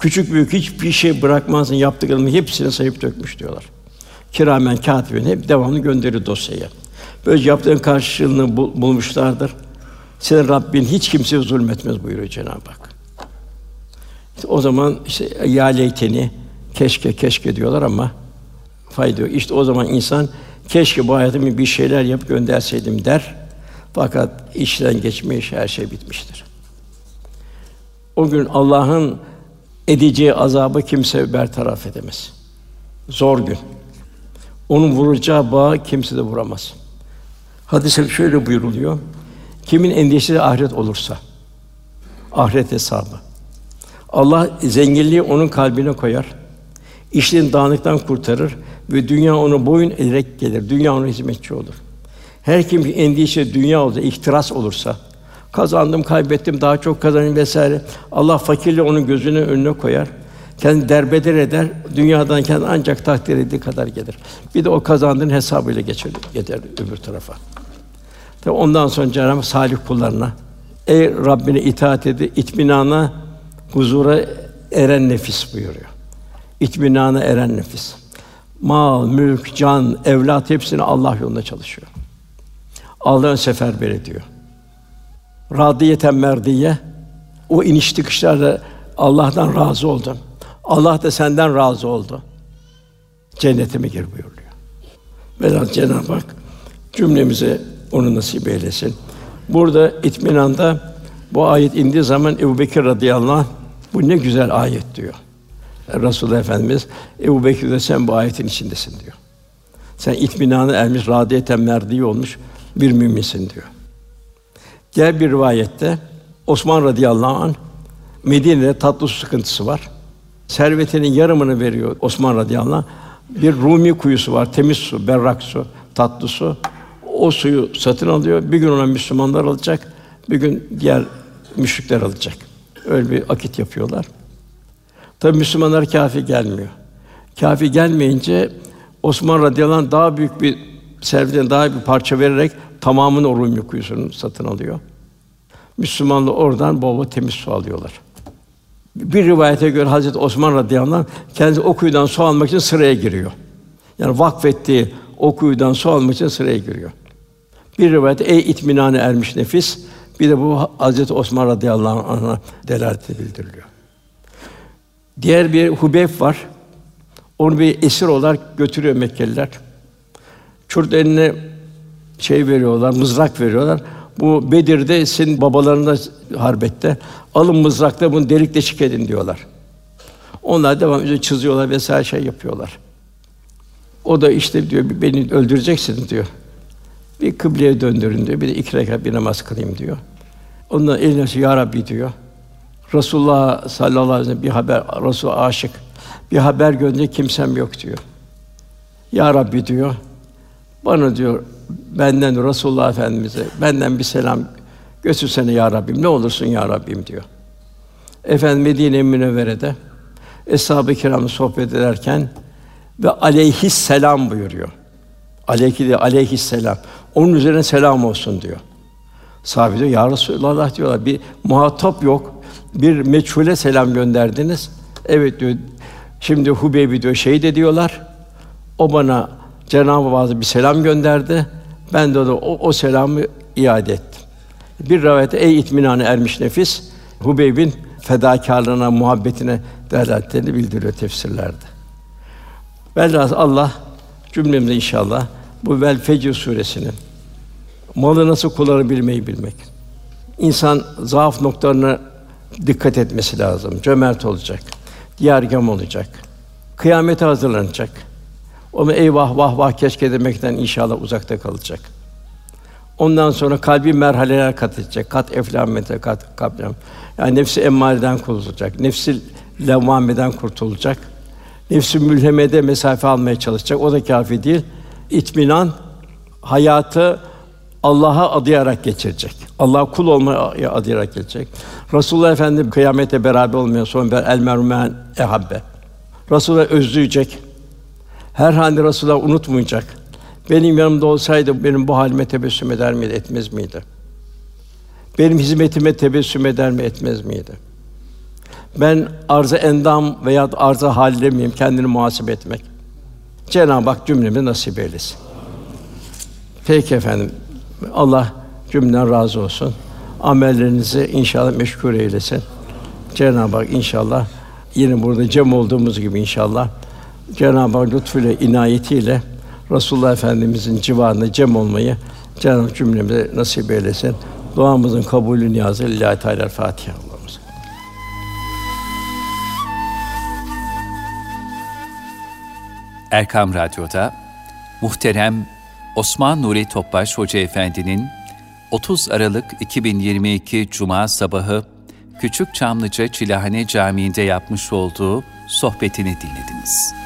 [SPEAKER 2] Küçük büyük hiçbir şey bırakmazsın yaptıklarının hepsini sayıp dökmüş diyorlar. Kiramen katibin hep devamlı gönderiyor dosyaya. Böyle yaptığın karşılığını bulmuşlardır. Senin Rabbin hiç kimseye zulmetmez buyuruyor Cenab-ı Hak. İşte o zaman işte ya leyteni keşke keşke diyorlar ama fayda yok. İşte o zaman insan keşke bu hayatımı bir şeyler yapıp gönderseydim der. Fakat işten geçmiş her şey bitmiştir. O gün Allah'ın edeceği azabı kimse bertaraf edemez. Zor gün. Onun vuracağı bağı kimse de vuramaz. Hadis-i şöyle buyuruluyor. Kimin endişesi ahiret olursa, ahiret hesabı. Allah zenginliği onun kalbine koyar. İşlerin dağınıktan kurtarır ve dünya onu boyun eğerek gelir. Dünya ona hizmetçi olur. Her kim endişe dünya olursa, ihtiras olursa, kazandım, kaybettim, daha çok kazanayım vesaire. Allah fakirliği onun gözünün önüne koyar. Kendi derbeder eder, dünyadan kendi ancak takdir ettiği kadar gelir. Bir de o kazandığın hesabıyla geçer, gider öbür tarafa. Tabi ondan sonra Cenab-ı salih kullarına ey Rabbine itaat edi, itminana, huzura eren nefis buyuruyor. İtminana eren nefis. Mal, mülk, can, evlat hepsini Allah yolunda çalışıyor. Allah'ın seferber ediyor. Radiyeten merdiye o iniş çıkışlarda Allah'tan razı oldum. Allah da senden razı oldu. Cennetime gir buyuruyor. Velhâsıl Cenab-ı Hak cümlemize onu nasip eylesin. Burada itminanda bu ayet indiği zaman Ebu Bekir radıyallahu anh, bu ne güzel ayet diyor. Resulullah Efendimiz Ebu Bekir de sen bu ayetin içindesin diyor. Sen itminanı ermiş, radiyeten merdi olmuş bir müminsin diyor. Diğer bir rivayette Osman radıyallahu anh Medine'de tatlı su sıkıntısı var. Servetinin yarımını veriyor Osman radıyallahu anh. Bir Rumi kuyusu var, temiz su, berrak su, tatlı su. O suyu satın alıyor. Bir gün ona Müslümanlar alacak, bir gün diğer müşrikler alacak. Öyle bir akit yapıyorlar. Tabi Müslümanlar kafi gelmiyor. Kafi gelmeyince Osman radıyallahu anh daha büyük bir servetten daha bir parça vererek tamamını o Rumi kuyusunu satın alıyor. Müslümanlar oradan bol bol temiz su alıyorlar. Bir rivayete göre Hazreti Osman radıyallahu anh kendisi o kuyudan su almak için sıraya giriyor. Yani vakfettiği o kuyudan su almak için sıraya giriyor. Bir rivayette ey itminane ermiş nefis bir de bu Hazreti Osman radıyallahu anh'a delalet bildiriliyor. Diğer bir Hubeyb var. Onu bir esir olarak götürüyor Mekkeliler. Çurt eline şey veriyorlar, mızrak veriyorlar. Bu Bedir'de senin babalarında harbette alın mızrakla bunu delik deşik edin diyorlar. Onlar devam ediyor, çiziyorlar vesaire şey yapıyorlar. O da işte diyor beni öldüreceksin diyor. Bir kıbleye döndürün diyor. Bir de iki rekat bir namaz kılayım diyor. Ondan eline ya Rabbi diyor. Resulullah sallallahu aleyhi ve sellem bir haber Resul aşık. Bir haber gönderiyor kimsem yok diyor. Ya Rabbi diyor. Bana diyor benden Resulullah Efendimize benden bir selam götürsene ya Rabbim. Ne olursun ya Rabbim diyor. Efendim Medine Münevvere'de Eshab-ı Kiram'la sohbet ederken ve aleyhisselam buyuruyor. Aleyhi de aleyhisselam. Onun üzerine selam olsun diyor. Sahabe diyor, Ya Resulallah diyorlar, bir muhatap yok, bir meçhule selam gönderdiniz. Evet diyor, şimdi Hubeybi diyor, şehit ediyorlar. O bana Cenab-ı Hak bir selam gönderdi. Ben de o, o selamı iade ettim. Bir rivayette ey itminane ermiş nefis Hubeyb'in fedakarlığına, muhabbetine delaletlerini bildiriyor tefsirlerde. Velhâsıl Allah cümlemde inşallah bu Vel Fecr suresinin malı nasıl kullanabilmeyi bilmek. İnsan zaaf noktalarına dikkat etmesi lazım. Cömert olacak. Diyargam olacak. Kıyamete hazırlanacak. Onu eyvah vah vah keşke demekten inşallah uzakta kalacak. Ondan sonra kalbi merhaleler kat edecek. Kat eflamete kat kablam. Yani nefsi emmareden kurtulacak. Nefsi levvameden kurtulacak. Nefsi mülhemede mesafe almaya çalışacak. O da kâfi değil. İtminan hayatı Allah'a adayarak geçirecek. Allah kul olmaya adayarak geçecek. Resulullah Efendimiz kıyamete beraber olmaya son bir el mermen ehabbe. Resulullah özleyecek. Her halde Resulullah unutmayacak. Benim yanımda olsaydı benim bu halime tebessüm eder miydi, etmez miydi? Benim hizmetime tebessüm eder mi, etmez miydi? Ben arz endam veya arz halde miyim? Kendini muhasebe etmek. Cenab-ı Hak cümlemi nasip eylesin. Peki efendim. Allah cümleden razı olsun. Amellerinizi inşallah meşgul eylesin. Cenab-ı Hak inşallah yine burada cem olduğumuz gibi inşallah Cenab-ı Hak lütfuyla, inayetiyle Resulullah Efendimizin civarında cem olmayı Cenab-ı Hak cümlemize nasip eylesin. Duamızın kabulü niyazı Lillahi Teala Fatiha.
[SPEAKER 1] Erkam Radyo'da muhterem Osman Nuri Topbaş Hoca Efendi'nin 30 Aralık 2022 Cuma sabahı Küçük Çamlıca Çilahane Camii'nde yapmış olduğu sohbetini dinlediniz.